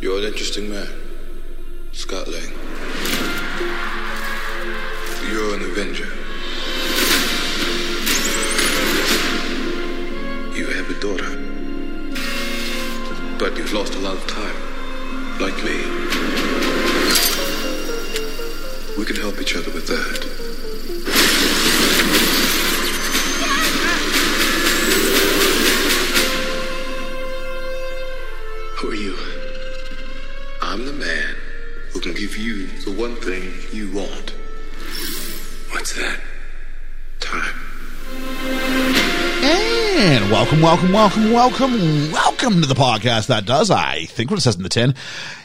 You're an interesting man, Scott Lang. You're an Avenger. You have a daughter. But you've lost a lot of time, like me. We can help each other with that. Give you the one thing you want. What's that? Time. And welcome, welcome, welcome, welcome, welcome to the podcast that does, I think what it says in the tin.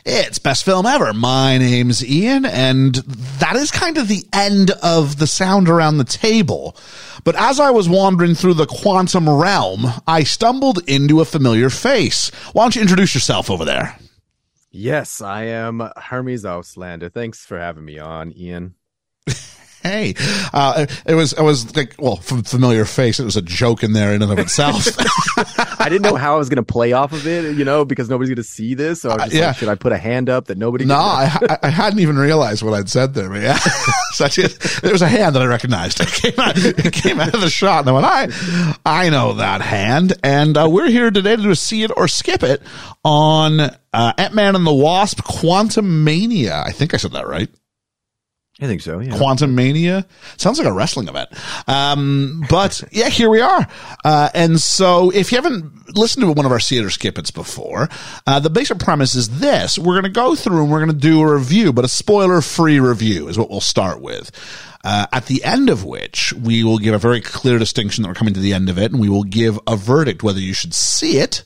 It's best film ever. My name's Ian, and that is kind of the end of the sound around the table. But as I was wandering through the quantum realm, I stumbled into a familiar face. Why don't you introduce yourself over there? Yes, I am Hermes Auslander. Thanks for having me on, Ian. Hey, uh, it was, it was like, well, from familiar face, it was a joke in there in and of itself. I didn't know how I was going to play off of it, you know, because nobody's going to see this. So I was just Uh, yeah. like, should I put a hand up that nobody? No, I, I hadn't even realized what I'd said there. But yeah, such a, there was a hand that I recognized. It came out, it came out of the shot, and I went, I, I know that hand. And uh, we're here today to do a see it or skip it on uh, Ant Man and the Wasp: Quantum Mania. I think I said that right. I think so. Yeah. Quantum Mania sounds like a wrestling event. Um, but yeah, here we are. Uh, and so if you haven't listened to one of our theater skippets before, uh, the basic premise is this. We're going to go through and we're going to do a review, but a spoiler free review is what we'll start with. Uh, at the end of which we will give a very clear distinction that we're coming to the end of it and we will give a verdict whether you should see it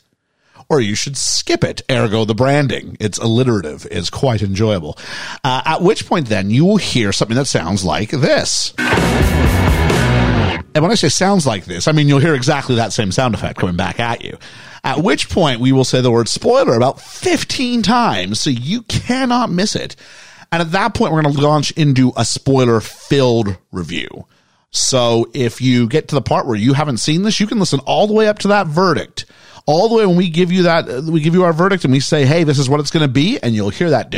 or you should skip it. Ergo, the branding. It's alliterative. It's quite enjoyable. Uh, at which point, then you will hear something that sounds like this. And when I say sounds like this, I mean you'll hear exactly that same sound effect coming back at you. At which point we will say the word spoiler about 15 times, so you cannot miss it. And at that point, we're going to launch into a spoiler filled review. So if you get to the part where you haven't seen this, you can listen all the way up to that verdict. All the way when we give you that, uh, we give you our verdict and we say, hey, this is what it's going to be. And you'll hear that.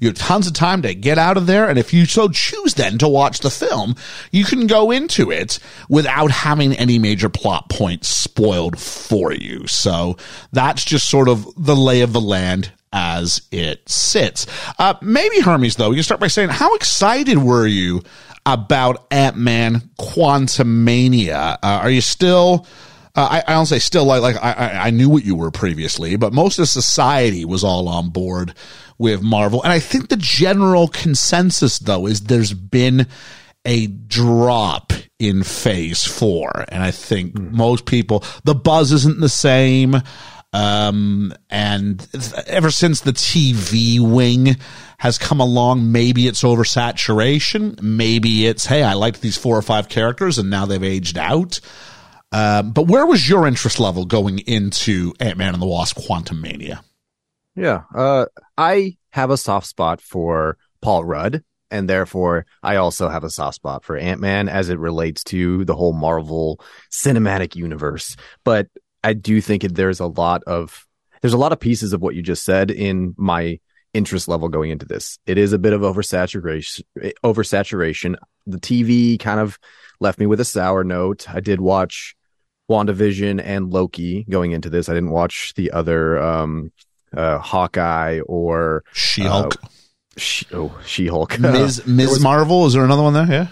You have tons of time to get out of there. And if you so choose then to watch the film, you can go into it without having any major plot points spoiled for you. So that's just sort of the lay of the land as it sits. Uh, maybe Hermes, though, you start by saying, how excited were you about Ant Man Quantumania? Uh, are you still? Uh, I, I don't say still like like I, I I knew what you were previously, but most of society was all on board with Marvel, and I think the general consensus though is there's been a drop in Phase Four, and I think most people the buzz isn't the same. Um, and ever since the TV wing has come along, maybe it's oversaturation. Maybe it's, hey, I liked these four or five characters and now they've aged out. Um, but where was your interest level going into Ant Man and the Wasp Quantum Mania? Yeah. Uh, I have a soft spot for Paul Rudd, and therefore I also have a soft spot for Ant Man as it relates to the whole Marvel cinematic universe. But I do think there's a lot of there's a lot of pieces of what you just said in my interest level going into this. It is a bit of oversaturation. Oversaturation. The TV kind of left me with a sour note. I did watch WandaVision and Loki going into this. I didn't watch the other um uh Hawkeye or She Hulk, she, oh She-Hulk. Ms. Ms. was- Marvel. Is there another one there? Yeah.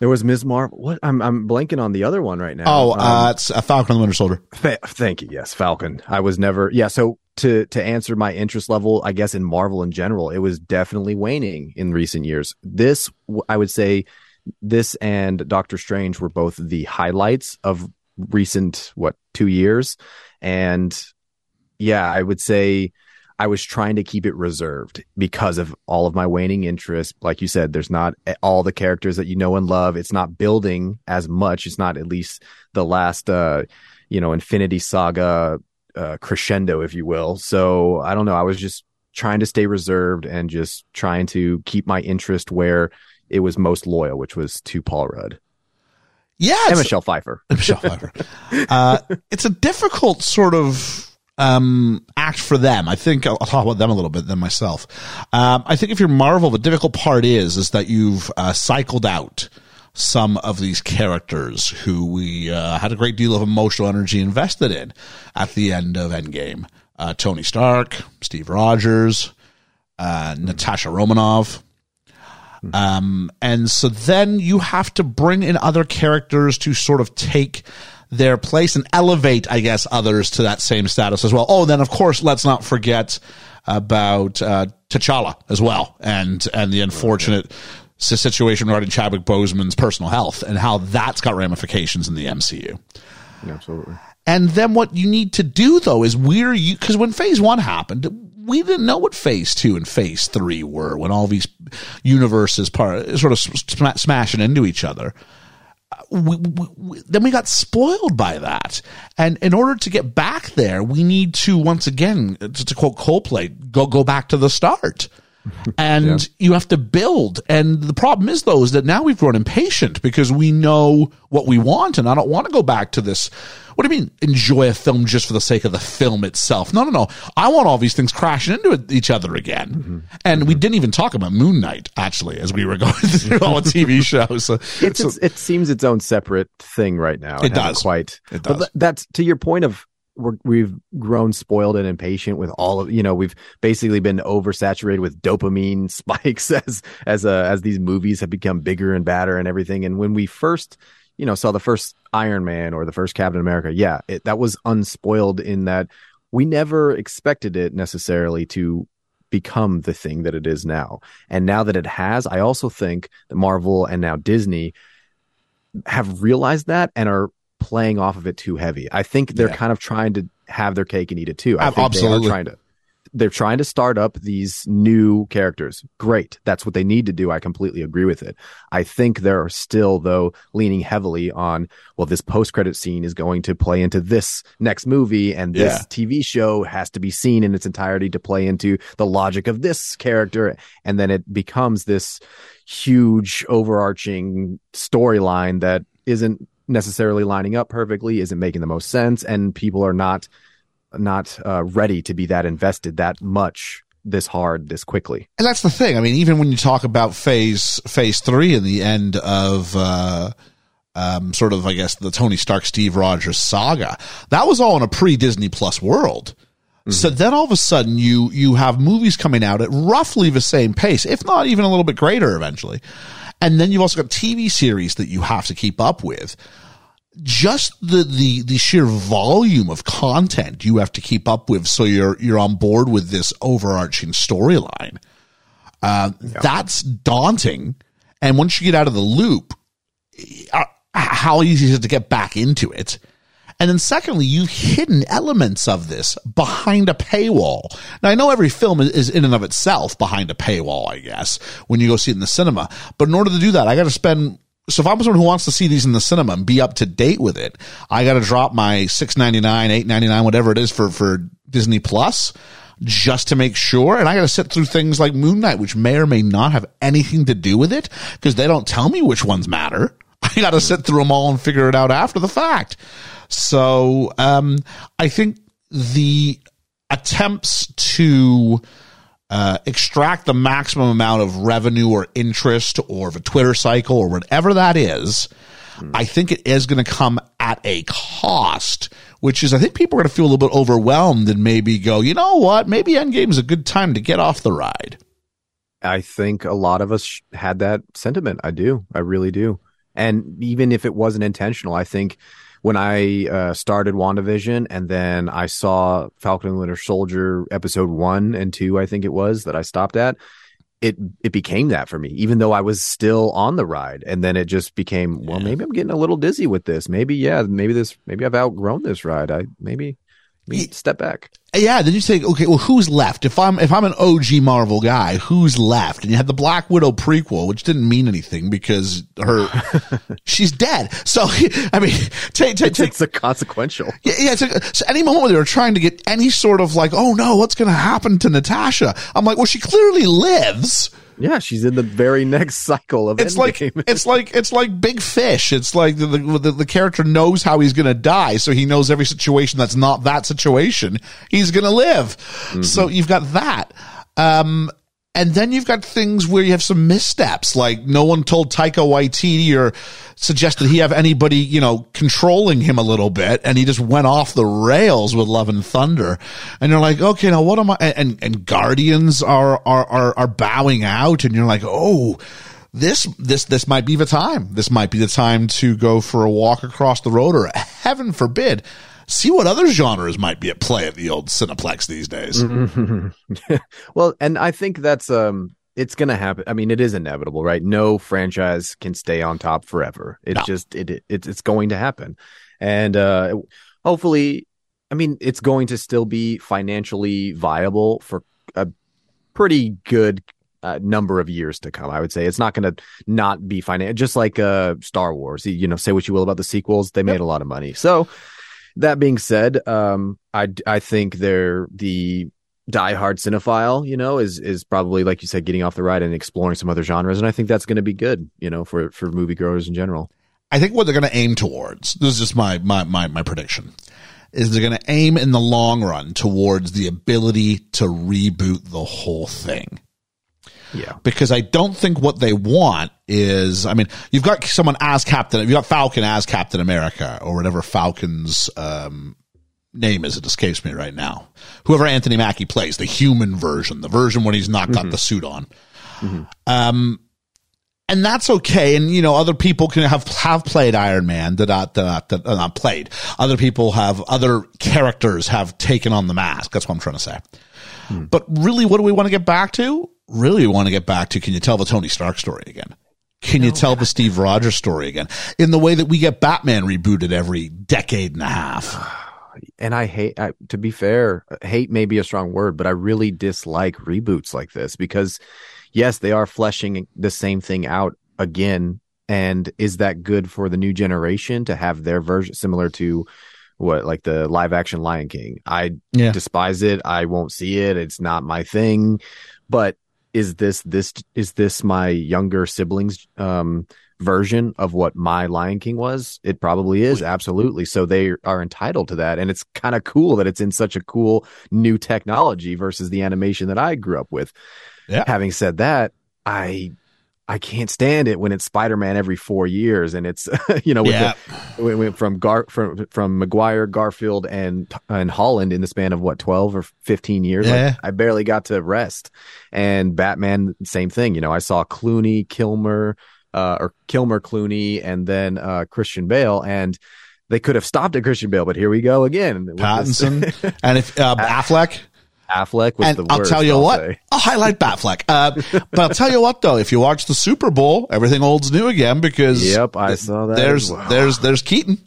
there was Ms. Marvel. What? I'm I'm blanking on the other one right now. Oh, Um, uh, it's a Falcon and the Winter Soldier. Fa- thank you. Yes, Falcon. I was never. Yeah. So to to answer my interest level, I guess in Marvel in general, it was definitely waning in recent years. This, I would say, this and Doctor Strange were both the highlights of recent what two years, and yeah, I would say. I was trying to keep it reserved because of all of my waning interest. Like you said, there's not all the characters that you know and love. It's not building as much. It's not at least the last, uh, you know, Infinity Saga uh, crescendo, if you will. So I don't know. I was just trying to stay reserved and just trying to keep my interest where it was most loyal, which was to Paul Rudd Yeah. and Michelle Pfeiffer. Michelle Pfeiffer. Uh, it's a difficult sort of um, act for them. I think I'll, I'll talk about them a little bit than myself. Um, I think if you're Marvel, the difficult part is is that you've uh, cycled out some of these characters who we uh, had a great deal of emotional energy invested in at the end of Endgame. Uh, Tony Stark, Steve Rogers, uh, Natasha Romanoff. Um, and so then you have to bring in other characters to sort of take their place and elevate, I guess, others to that same status as well. Oh, then of course, let's not forget about uh, T'Challa as well, and and the unfortunate situation regarding Chadwick Boseman's personal health and how that's got ramifications in the MCU. Absolutely. And then what you need to do though is we're you because when Phase One happened, we didn't know what Phase Two and Phase Three were when all these universes part sort of sm- smashing into each other uh, we, we, we, then we got spoiled by that. And in order to get back there, we need to once again, to, to quote Coldplay, go go back to the start. And yeah. you have to build. And the problem is though, is that now we've grown impatient because we know what we want. And I don't want to go back to this. What do you mean enjoy a film just for the sake of the film itself? No, no, no. I want all these things crashing into each other again. Mm-hmm. And mm-hmm. we didn't even talk about Moon Knight actually as we were going through all the TV shows. So, so, it seems its own separate thing right now. It, it does quite. It does. But that's to your point of we have grown spoiled and impatient with all of you know we've basically been oversaturated with dopamine spikes as as uh, as these movies have become bigger and badder and everything. And when we first you know saw the first Iron Man or the first Captain America yeah it, that was unspoiled in that we never expected it necessarily to become the thing that it is now. And now that it has I also think that Marvel and now Disney have realized that and are playing off of it too heavy. I think they're yeah. kind of trying to have their cake and eat it too. I think Absolutely. they are trying to they're trying to start up these new characters. Great. That's what they need to do. I completely agree with it. I think they're still though leaning heavily on, well, this post credit scene is going to play into this next movie and this yeah. TV show has to be seen in its entirety to play into the logic of this character. And then it becomes this huge overarching storyline that isn't necessarily lining up perfectly, isn't making the most sense, and people are not not uh, ready to be that invested that much this hard this quickly. And that's the thing. I mean, even when you talk about phase phase three and the end of uh, um, sort of, I guess, the Tony Stark Steve Rogers saga, that was all in a pre Disney Plus world. Mm-hmm. So then all of a sudden you you have movies coming out at roughly the same pace, if not even a little bit greater eventually. And then you've also got TV series that you have to keep up with. Just the, the, the sheer volume of content you have to keep up with so you're, you're on board with this overarching storyline. Uh, yeah. that's daunting. And once you get out of the loop, uh, how easy is it to get back into it? And then secondly, you've hidden elements of this behind a paywall. Now I know every film is in and of itself behind a paywall, I guess, when you go see it in the cinema. But in order to do that, I got to spend so if I'm someone who wants to see these in the cinema and be up to date with it, I got to drop my six ninety nine, eight ninety nine, whatever it is for for Disney Plus, just to make sure. And I got to sit through things like Moon Knight, which may or may not have anything to do with it because they don't tell me which ones matter. I got to sit through them all and figure it out after the fact. So um, I think the attempts to uh, extract the maximum amount of revenue or interest or the Twitter cycle or whatever that is, mm. I think it is going to come at a cost, which is I think people are going to feel a little bit overwhelmed and maybe go, you know what, maybe Endgame is a good time to get off the ride. I think a lot of us had that sentiment. I do. I really do. And even if it wasn't intentional, I think when I uh, started WandaVision and then I saw Falcon and Winter Soldier episode one and two, I think it was that I stopped at. It it became that for me, even though I was still on the ride, and then it just became well. Maybe I'm getting a little dizzy with this. Maybe yeah. Maybe this. Maybe I've outgrown this ride. I maybe step back. Yeah, then you say, okay, well, who's left? If I'm if I'm an OG Marvel guy, who's left? And you had the Black Widow prequel, which didn't mean anything because her she's dead. So I mean, take take take it's a consequential. Yeah, yeah. A, so any moment where they were trying to get any sort of like, oh no, what's going to happen to Natasha? I'm like, well, she clearly lives. Yeah, she's in the very next cycle of It's Endgame. like it's like it's like Big Fish. It's like the, the the character knows how he's going to die, so he knows every situation that's not that situation he's going to live. So you've got that. Um, and then you've got things where you have some missteps, like no one told Taika Waititi or suggested he have anybody, you know, controlling him a little bit, and he just went off the rails with Love and Thunder. And you're like, okay, now what am I? And and Guardians are are are, are bowing out, and you're like, oh this this this might be the time. This might be the time to go for a walk across the road, or heaven forbid, see what other genres might be at play at the old Cineplex these days. well, and I think that's um it's going to happen. I mean, it is inevitable, right? No franchise can stay on top forever. It's No. just it, it it's it's going to happen. And uh hopefully I mean, it's going to still be financially viable for a pretty good uh, number of years to come. I would say it's not going to not be financial, just like uh, Star Wars. You know, say what you will about the sequels, they made a lot of money. So that being said, um, I I think they're the diehard cinephile. You know, is is probably like you said, getting off the ride and exploring some other genres, and I think that's going to be good. You know, for for moviegoers in general. I think what they're going to aim towards, this is just my, my, my, my prediction, is they're going to aim in the long run towards the ability to reboot the whole thing. Yeah. Because I don't think what they want is, I mean, you've got someone as Captain, you've got Falcon as Captain America or whatever Falcon's, um, name is. It escapes me right now. Whoever Anthony Mackie plays, the human version, the version when he's not got the suit on. Um, and that's okay. And you know, other people can have have played Iron Man that that, that uh, not played. Other people have other characters have taken on the mask. That's what I'm trying to say. But really, what do we want to get back to? Really, want to get back to can you tell the Tony Stark story again? Can you tell the Steve Rogers story again? In the way that we get Batman rebooted every decade and a half. and I hate I, to be fair, hate may be a strong word, but I really dislike reboots like this because yes, they are fleshing the same thing out again. And is that good for the new generation to have their version similar to what like the live action Lion King? I Yeah. despise it. I won't see it. It's not my thing. But is this this is this my younger siblings um version of what my Lion King was? It probably is, absolutely. So they are entitled to that. And it's kind of cool that it's in such a cool new technology versus the animation that I grew up with. Yeah. Having said that, I I can't stand it when it's Spider-Man every four years and it's you know with Yeah. the, we went from Gar from from Maguire, Garfield, and and Holland in the span of what twelve or fifteen years. Like, I barely got to rest. And Batman, same thing. You know, I saw Clooney, Kilmer, uh, or Kilmer, Clooney, and then uh, Christian Bale, and they could have stopped at Christian Bale, but here we go again. Pattinson and if uh, Affleck. Affleck was And the I'll worst, tell you I'll what, say. I'll highlight Batfleck. Uh, but I'll tell you what, though, if you watch the Super Bowl, everything old's new again because Yep, I saw that There's well. there's there's Keaton.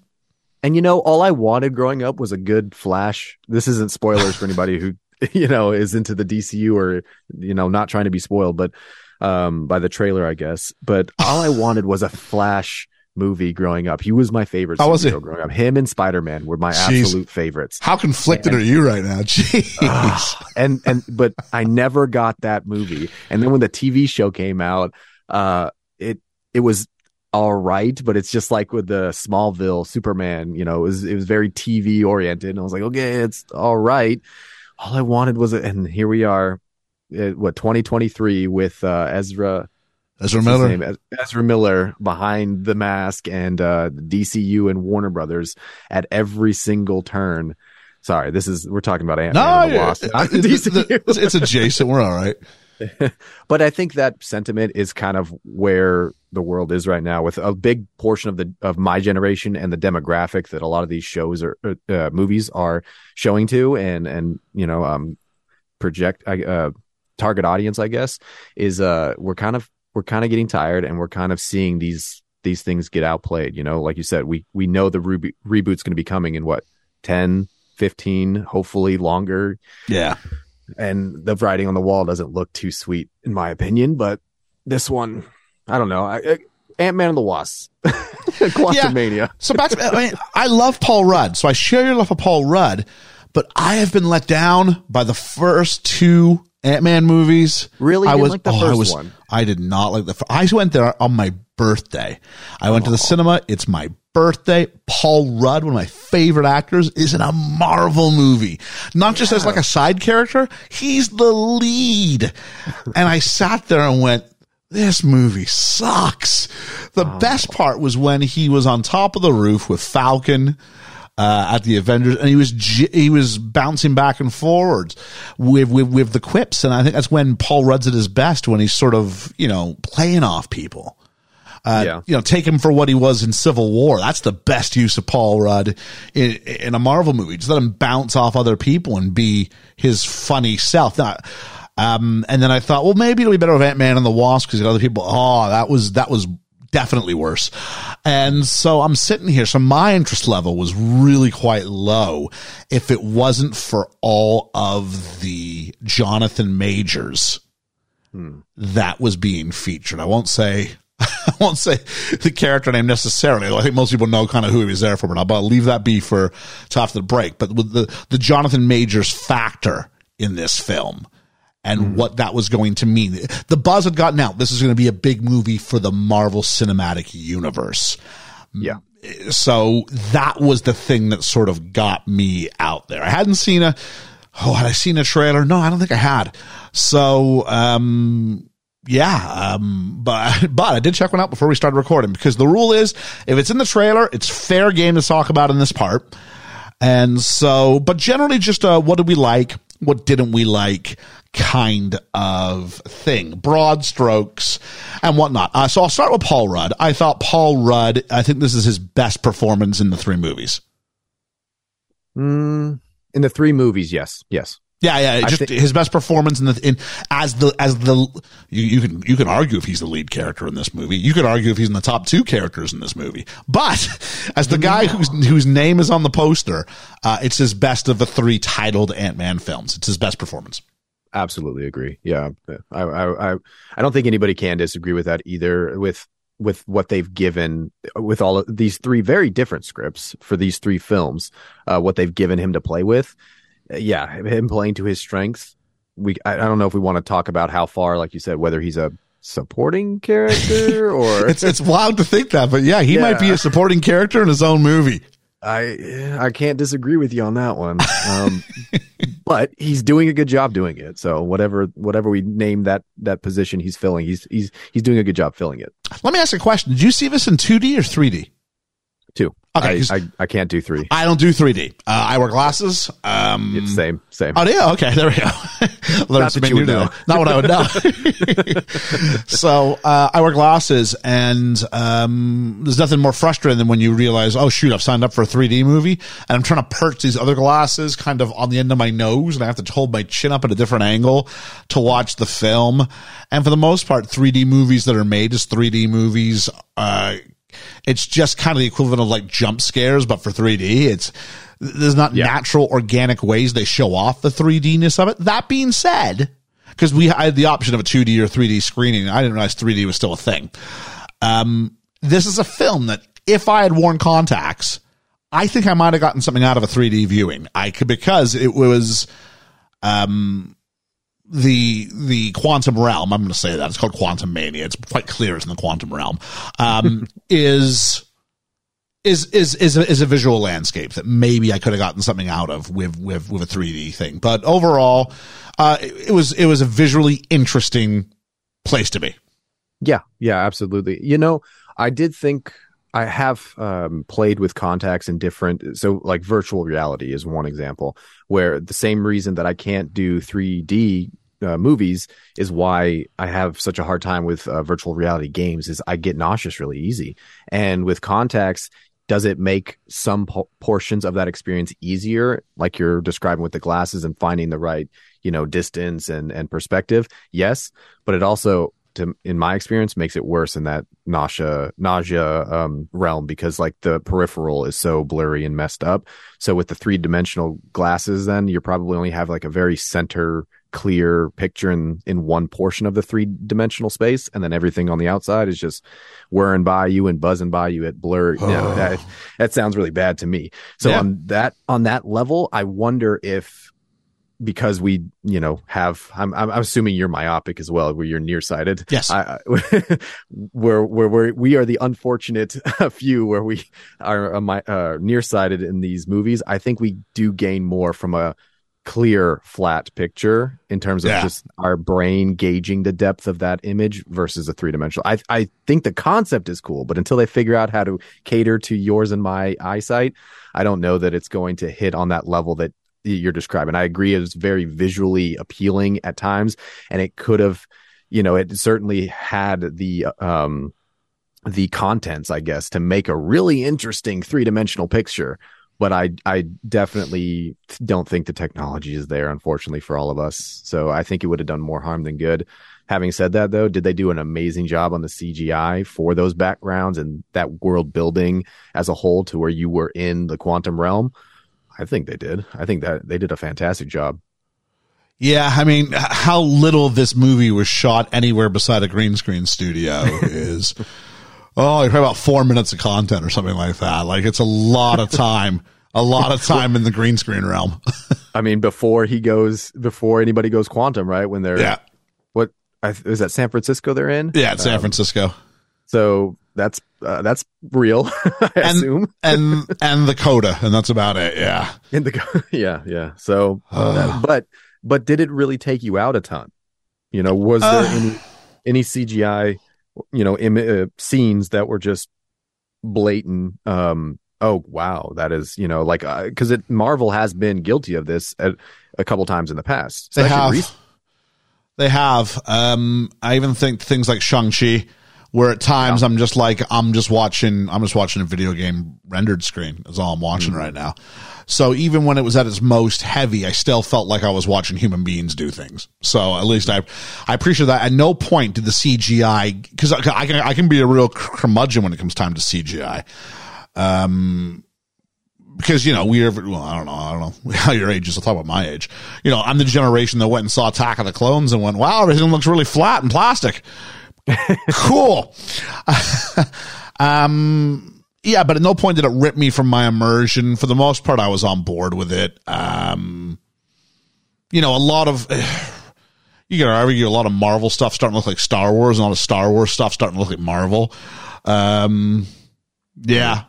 And you know, all I wanted growing up was a good Flash. This isn't spoilers for anybody who you know is into the DCU or you know not trying to be spoiled, but um by the trailer, I guess. But all I wanted was a Flash movie growing up. He was my favorite How was superhero growing up. Him and Spider Man were my Jeez. absolute favorites. How conflicted are you right now? Jeez. Ah, and and but I never got that movie. And then when the TV show came out, uh, it it was all right, but it's just like with the Smallville Superman. You know, it was it was very TV oriented, and I was like, okay, it's all right. All I wanted was, and here we are, uh, what 2023 with uh, Ezra. Ezra Miller. Ezra Miller behind the mask and uh, DCU and Warner Brothers at every single turn. Sorry, this is we're talking about Ant Man No, the Wasp. not it- it- DCU. it's, it's adjacent. We're all right. but I think that sentiment is kind of where the world is right now, with a big portion of the of my generation and the demographic that a lot of these shows or uh, movies are showing to, and and you know, um, project uh, target audience, I guess, is uh, we're kind of we're kind of getting tired, and we're kind of seeing these these things get outplayed. You know, like you said, we we know the rebo- reboot's going to be coming in what 10, 15, hopefully longer Yeah. and the writing on the wall doesn't look too sweet in my opinion but this one i don't know I, I, ant-man and the wasp quantumania So back to, I mean, I love Paul Rudd. So I share your love for Paul Rudd, but I have been let down by the first two Ant Man movies. Really? I was like the oh, I first was one? I did not like the. I went there on my birthday. I went to the oh. cinema. It's my birthday. Paul Rudd, one of my favorite actors, is in a Marvel movie. Not just as like a side character, he's the lead. and I sat there and went, this movie sucks. The oh. best part was when he was on top of the roof with Falcon uh, at the Avengers, and he was he was bouncing back and forwards with, with with the quips, and I think that's when Paul Rudd's at his best when he's sort of you know playing off people. Uh, Yeah. You know, take him for what he was in Civil War. That's the best use of Paul Rudd in, in a Marvel movie. Just let him bounce off other people and be his funny self. Now, um, and then I thought, well, maybe it'll be better with Ant Man and the Wasp because other people, oh, that was, that was definitely worse. And so I'm sitting here. So my interest level was really quite low if it wasn't for all of the Jonathan Majors hmm. that was being featured. I won't say I won't say the character name necessarily. I think most people know kind of who he was there for, but I'll leave that be for to after the break. But with the the Jonathan Majors factor in this film and what that was going to mean. The buzz had gotten out. This is going to be a big movie for the Marvel Cinematic Universe. Yeah. So that was the thing that sort of got me out there. I hadn't seen a, oh, had I seen a trailer? No, I don't think I had. So, um, yeah, um, but but I did check one out before we started recording because the rule is if it's in the trailer, it's fair game to talk about in this part. And so, but generally, just uh, what did we like? What didn't we like? Kind of thing, broad strokes and whatnot. Uh, so I'll start with Paul Rudd. I thought Paul Rudd. I think this is his best performance in the three movies. Mm, in the three movies, yes, yes. Yeah, yeah. Just think- his best performance in the in as the as the you, you can you can argue if he's the lead character in this movie. You could argue if he's in the top two characters in this movie. But as the guy whose whose name is on the poster, uh, it's his best of the three titled Ant Man films. It's his best performance. Absolutely agree. Yeah, I, I, I, I don't think anybody can disagree with that either. With with what they've given, with all of these three very different scripts for these three films, uh, what they've given him to play with, yeah, him playing to his strengths. We, I, I don't know if we want to talk about how far, like you said, whether he's a supporting character or It's it's wild to think that, but yeah, he might be a supporting character in his own movie. I I can't disagree with you on that one. Um, but he's doing a good job doing it. So whatever whatever we name that that position he's filling, he's he's he's doing a good job filling it. Let me ask a question: Did you see this in 2D or 3D? Too. Okay, I, I I can't do three. I don't do 3D. Uh, I wear glasses. Um, It's same same. Oh yeah, okay, there we go. Learn Not something new know. Not what I would know. so uh, I wear glasses, and um, there's nothing more frustrating than when you realize, oh shoot, I've signed up for a 3D movie, and I'm trying to perch these other glasses kind of on the end of my nose, and I have to hold my chin up at a different angle to watch the film. And for the most part, 3D movies that are made as 3D movies. Uh, it's just kind of the equivalent of like jump scares, but for 3D. It's there's not natural, organic ways they show off the 3Dness of it. That being said, because we had the option of a 2D or 3D screening, I didn't realize 3D was still a thing. Um, this is a film that if I had worn contacts, I think I might have gotten something out of a 3D viewing. I could because it was um the the quantum realm. I'm going to say that it's called quantum mania. It's quite clear it's in the quantum realm. Um, is is is is a, is a visual landscape that maybe I could have gotten something out of with with with a 3D thing. But overall, uh, it, it was it was a visually interesting place to be. Yeah, yeah, absolutely. You know, I did think I have um, played with contacts in different, so like virtual reality is one example where the same reason that I can't do 3D uh, movies is why I have such a hard time with uh, virtual reality games is I get nauseous really easy. And with contacts, does it make some po- portions of that experience easier? Like you're describing with the glasses and finding the right you know distance and and perspective? Yes. But it also to in my experience makes it worse in that nausea nausea um, realm because like the peripheral is so blurry and messed up. So with the three dimensional glasses then you probably only have like a very center clear picture in in one portion of the three dimensional space and then everything on the outside is just whirring by you and buzzing by you at blur you know, that, that sounds really bad to me so Yeah. on that on that level i wonder if because we, you know, have I'm I'm, assuming you're myopic as well, where you're nearsighted. Yes. I, I, where where where we are the unfortunate few where we are uh, my, uh, nearsighted in these movies. I think we do gain more from a clear flat picture in terms of Yeah. just our brain gauging the depth of that image versus a three dimensional. I I think the concept is cool, but until they figure out how to cater to yours and my eyesight, I don't know that it's going to hit on that level that you're describing. I agree it's very visually appealing at times and it could have, you know, it certainly had the um the contents, I guess, to make a really interesting three-dimensional picture but I I definitely don't think the technology is there, unfortunately, for all of us. So I think it would have done more harm than good. Having said that, though, did they do an amazing job on the CGI for those backgrounds and that world building as a whole to where you were in the quantum realm? I think they did. I think that they did a fantastic job. Yeah, I mean, how little this movie was shot anywhere beside a green screen studio is. Oh, probably about four minutes of content or something like that. Like it's a lot of time, a lot of time in the green screen realm. I mean, before he goes, before anybody goes quantum, right? When they're yeah, what is that San Francisco they're in? yeah, it's San Um, Francisco, So that's uh, that's real, I And- assume. and and the coda, and that's about it. Yeah, In the yeah yeah. So, that- but but did it really take you out a ton? You know, was there Uh. any any CGI, you know, Im- uh, scenes that were just blatant? Um, oh wow, that is you know like because it Marvel has been guilty of this a, a couple times in the past. they have, they have. Um, I even think things like Shang Chi, where at times I'm just like I'm just watching, I'm just watching a video game rendered screen. Is all I'm watching right now. So even when it was at its most heavy, I still felt like I was watching human beings do things. So at least I, I appreciate that. At no point did the CGI, because I, I can, I can be a real curmudgeon when it comes time to CGI. Um, because you know we are. Well, I don't know. I don't know how your age is. I'll talk about my age. You know, I'm the generation that went and saw Attack of the Clones and went, "Wow, everything looks really flat and plastic." Cool. um. Yeah, but at no point did it rip me from my immersion. For the most part, I was on board with it. Um, you know, a lot of you can argue a lot of Marvel stuff starting to look like Star Wars, and a lot of Star Wars stuff starting to look like Marvel. Um, yeah,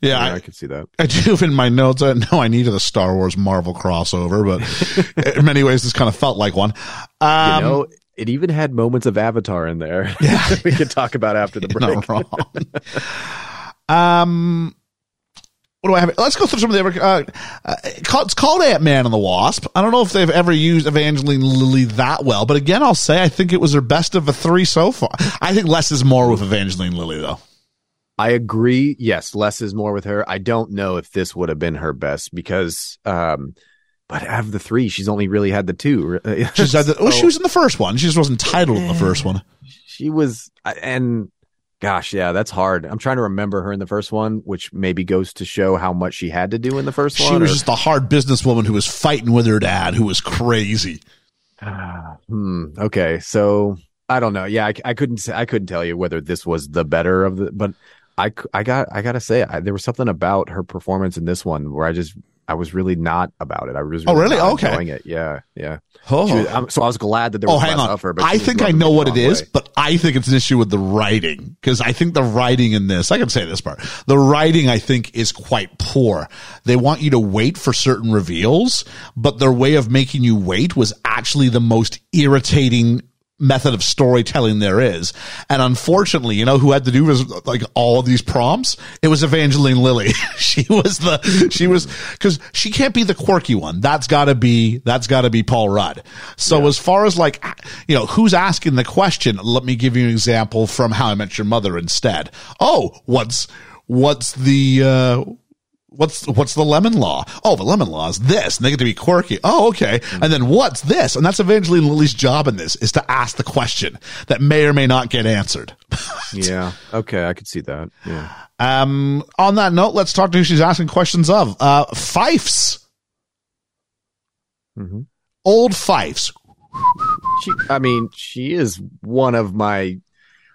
yeah, yeah, I- I, could see that. I do in my notes. I know I needed a Star Wars Marvel crossover, but in many ways, this kind of felt like one. Um, you know, it even had moments of Avatar in there. Yeah, we could talk about after the break. not wrong. um, what do I have? Let's go through some of the other. Uh, uh, it's called Ant Man and the Wasp. I don't know if they've ever used Evangeline Lilly that well, but again, I'll say I think it was their best of the three so far. I think less is more with Evangeline Lilly, though. I agree. Yes, less is more with her. I don't know if this would have been her best because, um, but out of the three, she's only really had the two. She said that. Oh, she was in the first one. She just wasn't titled in the first one. she was, and gosh, yeah, that's hard. I'm trying to remember her in the first one, which maybe goes to show how much she had to do in the first She one. She was or- just the hard businesswoman who was fighting with her dad, who was crazy. Hmm. Okay. So I don't know. Yeah, I, I couldn't. say- I couldn't tell you whether this was the better of the. But I, I got. I gotta say, I, there was something about her performance in this one where I just. I was really not about it. I was. Oh, really? not Okay. Enjoying it. Yeah. Yeah. Oh, She was- I'm- so I was glad that there oh, was oh, hang less on. of her. But I think I know what it is, way. but I think it's an issue with the writing because I think the writing in this, I can say this part, the writing I think is quite poor. They want you to wait for certain reveals, but their way of making you wait was actually the most irritating method of storytelling there is. And unfortunately, you know who had to do was like all of these prompts? It was Evangeline Lilly. she was the, she was, cause she can't be the quirky one. That's gotta be, that's gotta be Paul Rudd. So as far as like, you know, who's asking the question? Let me give you an example from How I Met Your Mother instead. Oh, what's, what's the, uh, What's what's the lemon law? Oh, the lemon law is this, and they get to be quirky. Oh, okay. And then what's this? And that's Evangeline Lilly's job in this is to ask the question that may or may not get answered. yeah. Okay. I could see that. Yeah. Um, on that note, let's talk to who she's asking questions of. Uh, Fifes, Mm-hmm. old Fifes. She. I mean, she is one of my.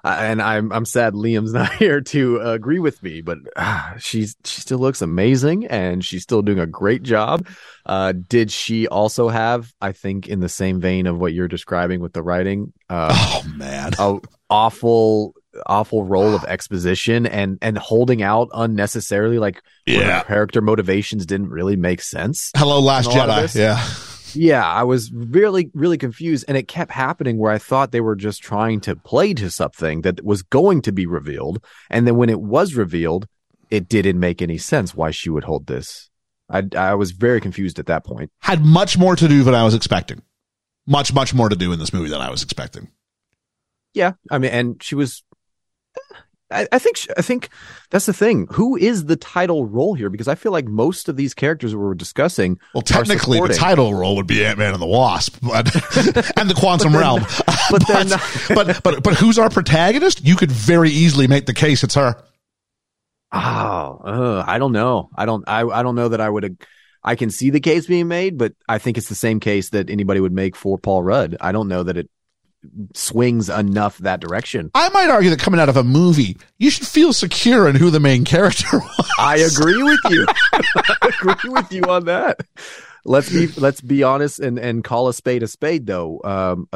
And I'm I'm sad Liam's not here to agree with me, but uh, she's she still looks amazing and she's still doing a great job. Uh, did she also have, I think, in the same vein of what you're describing with the writing, uh, oh man, a awful awful role of exposition and and holding out unnecessarily, like yeah. character motivations didn't really make sense. Hello, Last in a lot of Jedi. Yeah. Yeah, I was really, really confused, and it kept happening where I thought they were just trying to play to something that was going to be revealed, and then when it was revealed, it didn't make any sense why she would hold this. I, I was very confused at that point. Had much more to do than I was expecting. Much, much more to do in this movie than I was expecting. Yeah, I mean, and she was. I, I think I think that's the thing. Who is the title role here? Because I feel like most of these characters we're discussing. Well, technically, the title role would be Ant Man and the Wasp, but and the Quantum Realm. but then- but but but who's our protagonist? You could very easily make the case it's her. Oh, uh, I don't know. I don't. I I don't know that I would. I can see the case being made, but I think it's the same case that anybody would make for Paul Rudd. I don't know that it swings enough that direction. I might argue that coming out of a movie, you should feel secure in who the main character was. I agree with you. I agree with you on that. Let's be let's be honest and and call a spade a spade though. Um,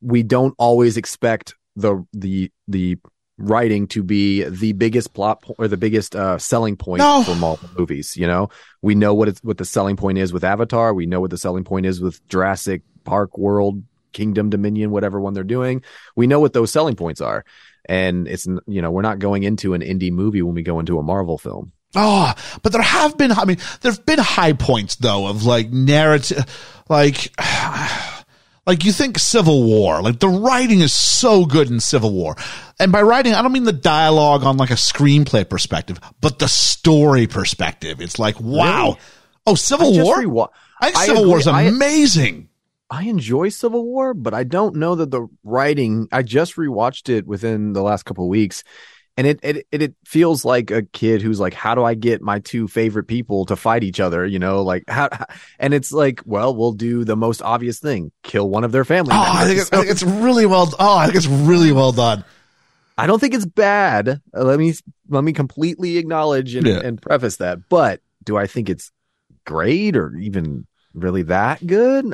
we don't always expect the the the writing to be the biggest plot po- or the biggest uh, selling point No. for Marvel movies. You know, we know what it's what the selling point is with Avatar. We know what the selling point is with Jurassic Park World, Kingdom, Dominion, whatever one they're doing. We know what those selling points are, and it's you know we're not going into an indie movie when we go into a Marvel film. Oh, but there have been, I mean, there have been high points though of like narrative, like, like you think Civil War, like the writing is so good in Civil War. And by writing, I don't mean the dialogue on like a screenplay perspective, but the story perspective. It's like, wow. Really? Oh, Civil War? rewa- I think Civil War is agree. I- amazing. I enjoy Civil War, but I don't know that the writing. I just rewatched it within the last couple of weeks, and it it it, feels like a kid who's like, "How do I get my two favorite people to fight each other?" You know, like how. And it's like, well, we'll do the most obvious thing: kill one of their family. Oh, I think, it's, I think it's really well. Oh, I think it's really well done. I don't think it's bad. Uh, Let me let me completely acknowledge and, Yeah. and preface that. But do I think it's great or even really that good?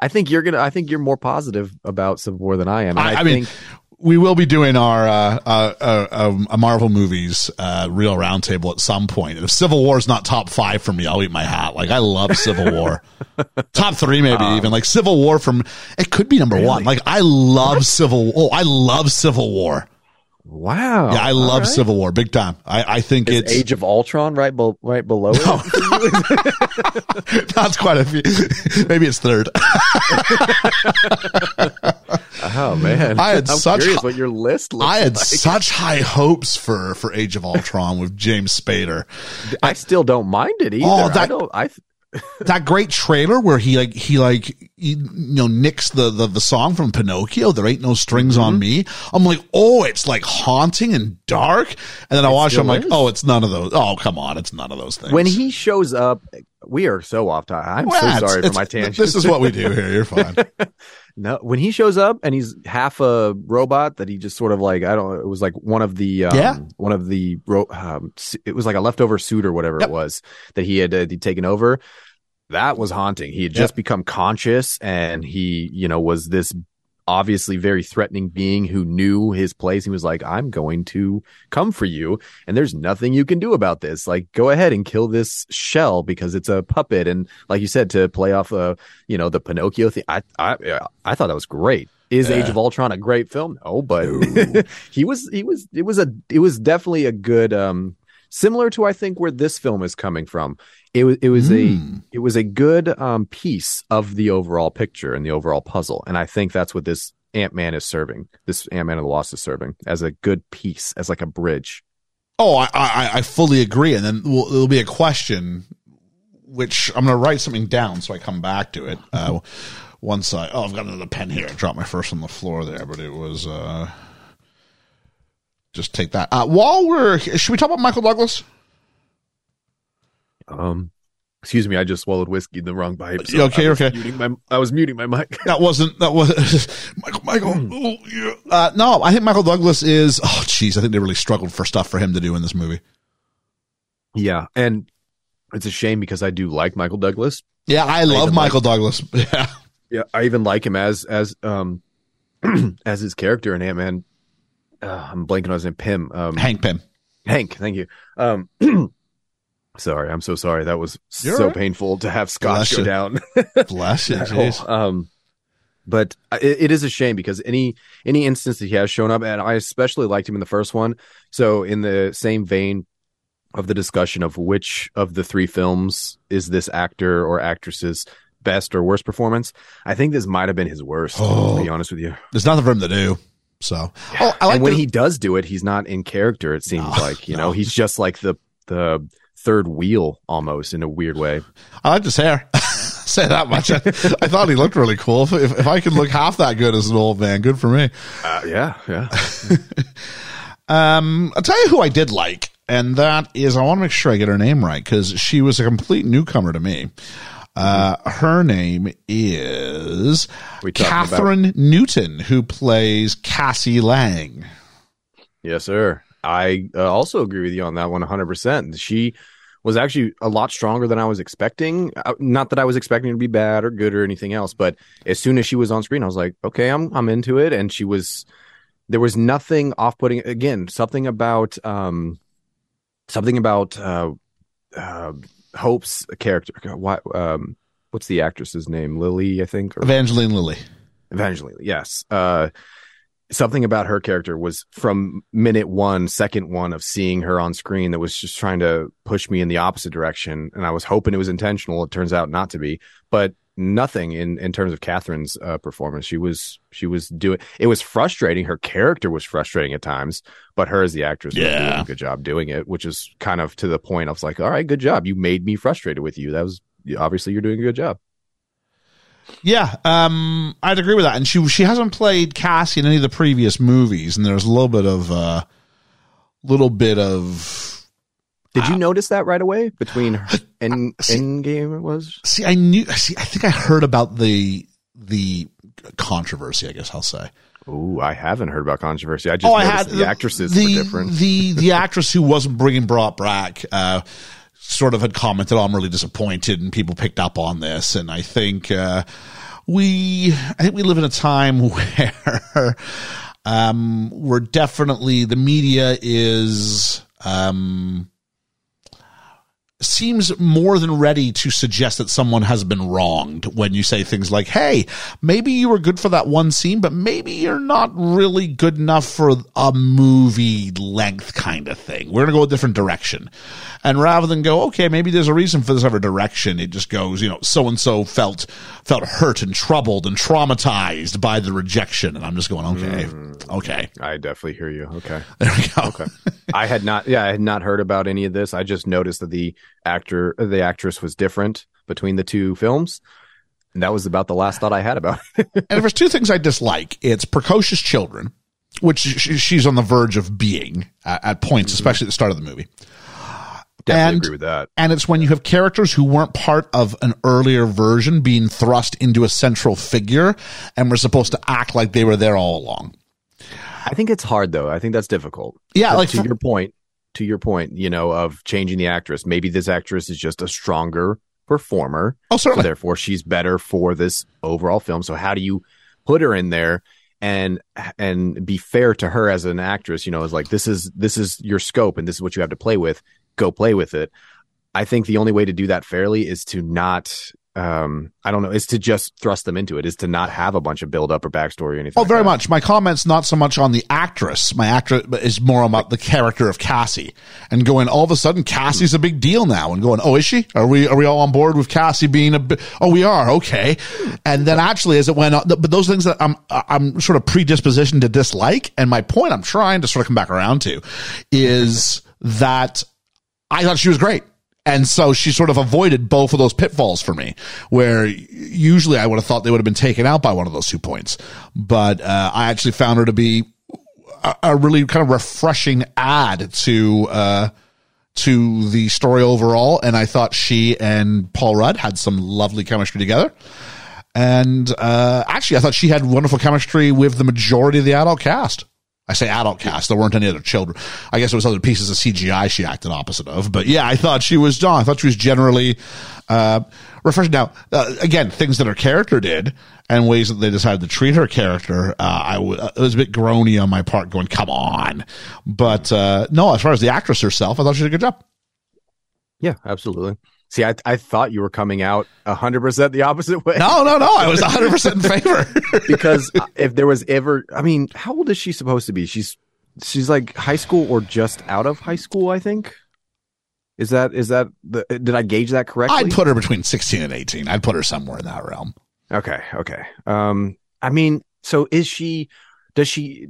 I think you're gonna. I think you're more positive about Civil War than I am. And I, I, I mean, think we will be doing our uh, uh, uh, um, a Marvel movies uh, real roundtable at some point. And if Civil War is not top five for me, I'll eat my hat. Like I love Civil War, top three maybe even. Like Civil War from it could be number one. Like I love Civil. Oh, I love Civil War. Wow. Yeah, I love right. Civil War big time. I, I think Is it's Age of Ultron right, be- right below it. that's quite a few. maybe it's third. oh man, I had I'm such curious what your list looks I had like. such high hopes for for Age of Ultron with James Spader. I still don't mind it either. Oh, I don't. I that great trailer where he like he like he, you know nicks the, the the song from Pinocchio. There ain't no strings on Mm-hmm. me. I'm like, oh, it's like haunting and dark. And then I watch. it, I'm still like, is. oh, it's none of those. Oh, come on, it's none of those things. when he shows up, we are so off topic. I'm Well, so sorry for my tangent. This is what we do here. You're fine. No, when he shows up and he's half a robot that he just sort of like I don't it was like one of the um, Yeah. one of the ro- um, it was like a leftover suit or whatever Yep. it was that he had uh, taken over. That was haunting. He had just Yep. become conscious and he, you know, was this obviously very threatening being who knew his place. He was like, I'm going to come for you and there's nothing you can do about this. Like, go ahead and kill this shell because it's a puppet. And like you said, to play off, uh, you know, the Pinocchio thing, I, I, I thought that was great. Is Age of Ultron a great film? No, but he was, he was, it was a, it was definitely a good, um, similar to I think where this film is coming from. It was, it was a, Hmm. it was a good um, piece of the overall picture and the overall puzzle. And I think that's what this Ant Man is serving. This Ant Man and the Lost is serving as a good piece, as like a bridge. Oh, I, I, I fully agree. And then we'll, there'll be a question, which I'm going to write something down so I come back to it. Uh, once I, oh, I've got another pen here. I dropped my first on the floor there, but it was, uh, just take that. Uh, while we're, should we talk about Michael Douglas? Um, Excuse me, I just swallowed whiskey in the wrong pipe. You okay, I okay. Muting my, I was muting my mic. That wasn't that was Michael. Michael. oh, yeah. uh, no, I think Michael Douglas is. Oh, jeez, I think they really struggled for stuff for him to do in this movie. Yeah, and it's a shame because I do like Michael Douglas. Yeah, I love even Michael Douglas. Yeah, Yeah, I even like him as as um as his character in Ant Man. Uh, I'm blanking on his name. Pym. Um, Hank Pym. Hank, thank you. Um, sorry, I'm so sorry. That was You're so right. painful to have Scott Bless go you. down. Bless you. Jeez. um, but it, it is a shame because any any instance that he has shown up, and I especially liked him in the first one. So in the same vein of the discussion of which of the three films is this actor or actress's best or worst performance, I think this might have been his worst. Oh. To be honest with you, There's nothing for him to do. So, oh, I like and when the- he does do it, he's not in character. It seems No, like you no. know he's just like the the third wheel almost in a weird way. I liked his hair. Say that much. I, I thought he looked really cool. If, if I could look half that good as an old man, good for me. Uh, yeah, yeah. Um, I'll tell you who I did like, and that is I want to make sure I get her name right because she was a complete newcomer to me. Uh, her name is talking about- Kathryn Newton, who plays Cassie Lang. Yes, sir. I uh, also agree with you on that one 100%. She was actually a lot stronger than I was expecting. Uh, Not that I was expecting to be bad or good or anything else, but as soon as she was on screen, I was like, okay, I'm I'm into it and she was there was nothing off-putting again, something about um something about uh uh Hope's character. What um what's the actress's name? Lilly, I think. Or- Evangeline Lilly. Evangeline, yes. Uh, something about her character was from minute one, second one of seeing her on screen that was just trying to push me in the opposite direction. And I was hoping it was intentional. It turns out not to be, but nothing in, in terms of Kathryn's uh, performance. She was, she was doing, it was frustrating. Her character was frustrating at times, but her as the actress was doing Yeah. a good job doing it, which is kind of to the point. I was like, all right, good job. You made me frustrated with you. That was obviously you're doing a good job. Yeah, um, I'd agree with that. And she she hasn't played Cassie in any of the previous movies, and there's a little bit of uh, little bit of Did you notice that right away between her and Endgame? It was see. I knew. See, I think I heard about the the controversy. I guess I'll say. Oh, I haven't heard about controversy. I just Oh, I had the actresses the, were different. The the actress who wasn't bringing Brought back, uh, sort of had commented, oh, "I'm really disappointed," and people picked up on this. And I think uh, we, I think we live in a time where um, we're definitely the media is. Um, seems more than ready to suggest that someone has been wronged when you say things like, Hey, maybe you were good for that one scene, but maybe you're not really good enough for a movie length kind of thing. We're going to go a different direction. And rather than go, okay, maybe there's a reason for this other direction, it just goes, you know, so and so felt, felt hurt and troubled and traumatized by the rejection. And I'm just going, okay, hmm. okay, I definitely hear you. Okay. there we go. Okay. I had not yeah, I had not heard about any of this. I just noticed that the actor the actress was different between the two films. And that was about the last thought I had about it. And if there's two things I dislike, it's precocious children, which she's on the verge of being at, points, mm-hmm. especially at the start of the movie. Definitely And- agree with that. And it's when you have characters who weren't part of an earlier version being thrust into a central figure and were supposed to act like they were there all along. I think it's hard though. I think that's difficult. Yeah, But like to for- your point, to your point, you know, of changing the actress. Maybe this actress is just a stronger performer. Oh, So certainly. therefore she's better for this overall film. So how do you put her in there and and be fair to her as an actress, you know, is like this is this is your scope and this is what you have to play with. Go play with it. I think the only way to do that fairly is to not um I don't know, is to just thrust them into it, is to not have a bunch of build up or backstory or anything. Oh, like very that. much. My comment's not so much on the actress. My actor is more about the character of Cassie and going, all of a sudden, Cassie's a big deal now and going, oh, is she? Are we, are we all on board with Cassie being a bit? Oh, we are. Okay. And then actually, as it went on, but those things that I'm, I'm sort of predispositioned to dislike. And my point I'm trying to sort of come back around to is that I thought she was great. And so she sort of avoided both of those pitfalls for me, where usually I would have thought they would have been taken out by one of those two points. But uh, I actually found her to be a, a really kind of refreshing add to uh, to the story overall, and I thought she and Paul Rudd had some lovely chemistry together. And uh, actually, I thought she had wonderful chemistry with the majority of the adult cast. I say adult cast. There weren't any other children. I guess it was other pieces of CGI she acted opposite of. But yeah, I thought she was. No, I thought she was generally uh, refreshing. Now, uh, again, things that her character did and ways that they decided to treat her character, uh, I w- it was a bit groany on my part, going, "Come on!" But uh, no, as far as the actress herself, I thought she did a good job. Yeah, absolutely. See, I, I thought you were coming out 100% the opposite way. No, no, no. I was 100% in favor. because if there was ever, I mean, how old is she supposed to be? She's, she's like high school or just out of high school, I think. Is that, is that, the, did I gauge that correctly? I'd put her between 16 and 18. I'd put her somewhere in that realm. Okay. Okay. Um, I mean, so is she, does she,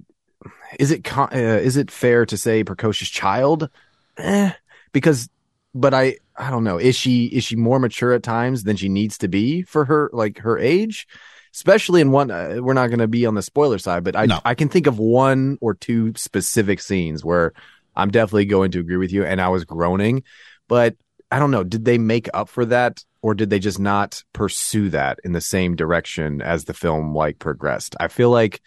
is it, uh, is it fair to say precocious child? Eh, because but I I don't know. Is she is she more mature at times than she needs to be for her like her age? Especially in one, uh, we're not going to be on the spoiler side, but I no. I can think of one or two specific scenes where I'm definitely going to agree with you, and I was groaning, but I don't know. Did they make up for that, or did they just not pursue that in the same direction as the film like progressed? I feel like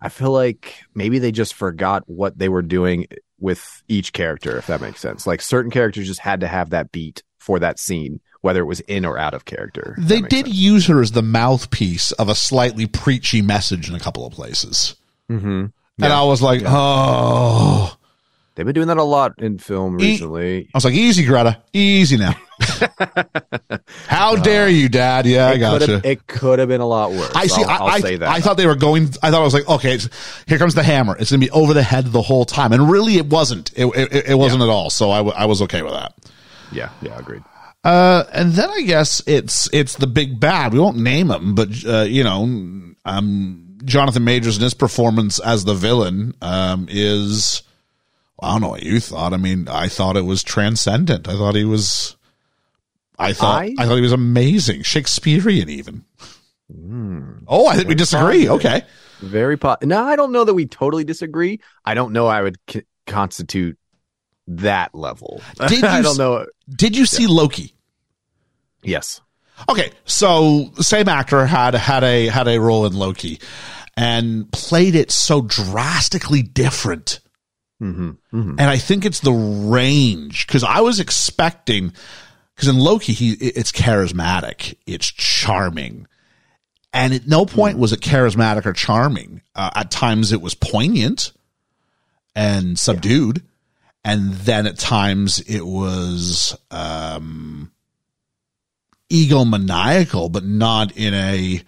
I feel like maybe they just forgot what they were doing with each character, if that makes sense. Like certain characters just had to have that beat for that scene, whether it was in or out of character. They did sense. use her as the mouthpiece of a slightly preachy message in a couple of places. Mm-hmm. Yeah. And I was like, yeah. oh. They've been doing that a lot in film recently. I was like, easy, Greta. Easy now. How dare you, Dad? Yeah, I got you. It could have been a lot worse. I see. I'll, I, I'll say that. I thought they were going. I thought I was like, okay, here comes the hammer. It's going to be over the head the whole time, and really, it wasn't. It it, it wasn't yeah. at all. So I, w- I was okay with that. Yeah. Yeah. Agreed. Uh, and then I guess it's it's the big bad. We won't name him, but uh, you know, um, Jonathan Majors and his performance as the villain um, is I don't know what you thought. I mean, I thought it was transcendent. I thought he was. I thought I, I thought he was amazing, Shakespearean even. Mm, oh, I think we disagree. Positive. Okay, very positive. No, I don't know that we totally disagree. I don't know. I would c- constitute that level. Did I don't know. Did you see yeah. Loki? Yes. Okay, so same actor had had a had a role in Loki, and played it so drastically different Mm-hmm, mm-hmm. And I think it's the range because I was expecting because in Loki he it's charismatic, it's charming, and at no point mm-hmm. was it charismatic or charming. Uh, at times it was poignant and subdued, yeah. and then at times it was um, egomaniacal, but not in a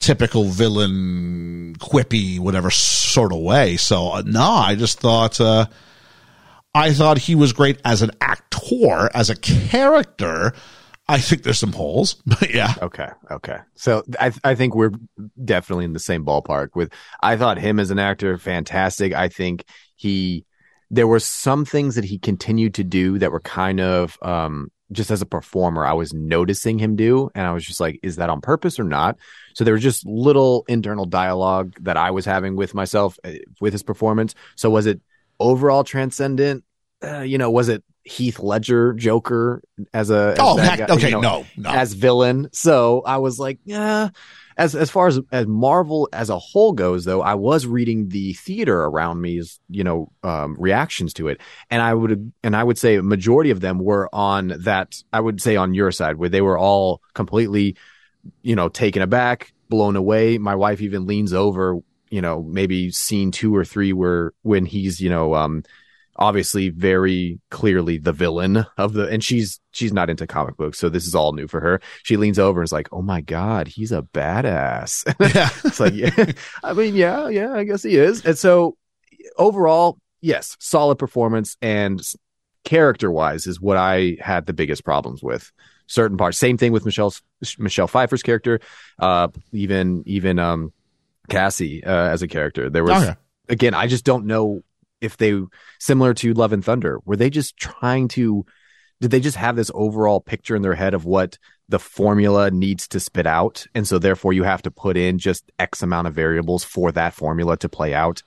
typical villain, quippy, whatever sort of way. So uh, no, I just thought, uh, I thought he was great as an actor, as a character. I think there's some holes, but yeah. Okay. Okay. So I, I think we're definitely in the same ballpark with, I thought him as an actor, fantastic. I think he, there were some things that he continued to do that were kind of, um, just as a performer, I was noticing him do, and I was just like, is that on purpose or not? So there was just little internal dialogue that I was having with myself uh, with his performance. So was it overall transcendent? Uh, you know, was it Heath Ledger Joker as a as oh heck, guy, okay you know, no, no as villain? So I was like, yeah as as far as as Marvel as a whole goes, though, I was reading the theater around me's you know um, reactions to it, and I would and I would say a majority of them were on that. I would say on your side, where they were all completely, you know, taken aback, blown away. My wife even leans over, you know, maybe scene two or three where when he's you know um obviously very clearly the villain of the and she's she's not into comic books so this is all new for her. She leans over and is like oh my god he's a badass. Yeah. It's like yeah. I mean yeah yeah i guess he is. And so overall yes solid performance and character wise is what i had the biggest problems with. Certain parts same thing with michelle's michelle pfeiffer's character uh even even um cassie uh, as a character. There was okay. again i just don't know if they similar to Love and Thunder, were they just trying to did they just have this overall picture in their head of what the formula needs to spit out and so therefore you have to put in just x amount of variables for that formula to play out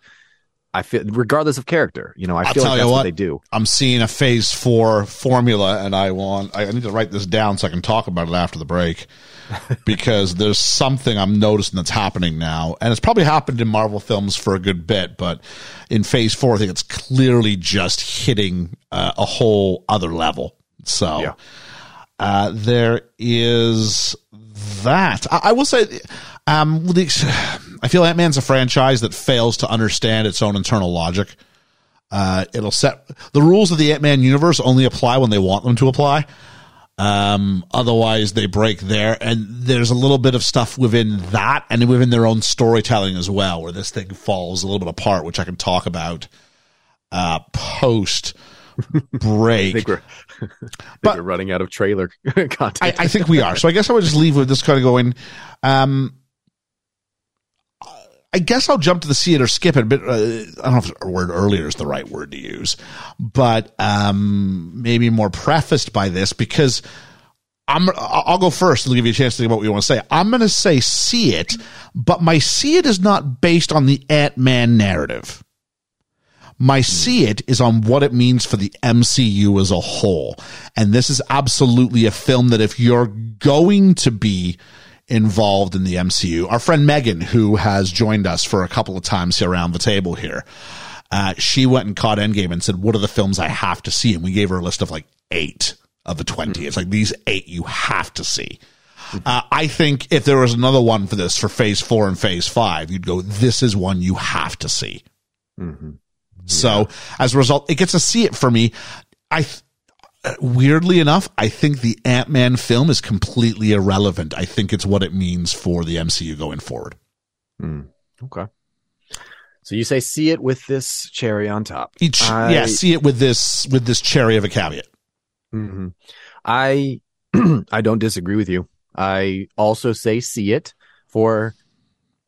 I feel regardless of character, you know, I I'll feel like you that's what. what. they do. I'm seeing a phase four formula, and I want I need to write this down so I can talk about it after the break. because there's something I'm noticing that's happening now, and it's probably happened in Marvel films for a good bit, but in Phase Four, I think it's clearly just hitting uh, a whole other level. So Yeah. uh, there is that. I, I will say, um, the, I feel Ant Man's a franchise that fails to understand its own internal logic. Uh, it'll set the rules of the Ant Man universe only apply when they want them to apply. Um, otherwise they break there. And there's a little bit of stuff within that and within their own storytelling as well, where this thing falls a little bit apart, which I can talk about, uh, post break. I think we're, I think But- we're running out of trailer content. I, I think we are. So I guess I would just leave with this kind of going. Um, I guess I'll jump to the see it or skip it. But uh, I don't know if the word earlier is the right word to use, but um, maybe more prefaced by this because I'm. I'll go first and give you a chance to think about what you want to say. I'm going to say see it, but my see it is not based on the Ant Man narrative. My see it is on what it means for the MCU as a whole. And this is absolutely a film that if you're going to be involved in the MCU, our friend Megan, who has joined us for a couple of times around the table here, uh, she went and caught Endgame and said, what are the films I have to see? And we gave her a list of like eight of the 20. It's like these eight you have to see. Uh, I think if there was another one for this for phase four and phase five, you'd go, this is one you have to see. So as a result, it gets to see it for me. I, weirdly enough, I think the Ant Man film is completely irrelevant. I think it's what it means for the MCU going forward. okay. So you say see it with this cherry on top. Each, I- yeah, see it with this with this cherry of a caveat. hmm I I don't disagree with you. I also say see it for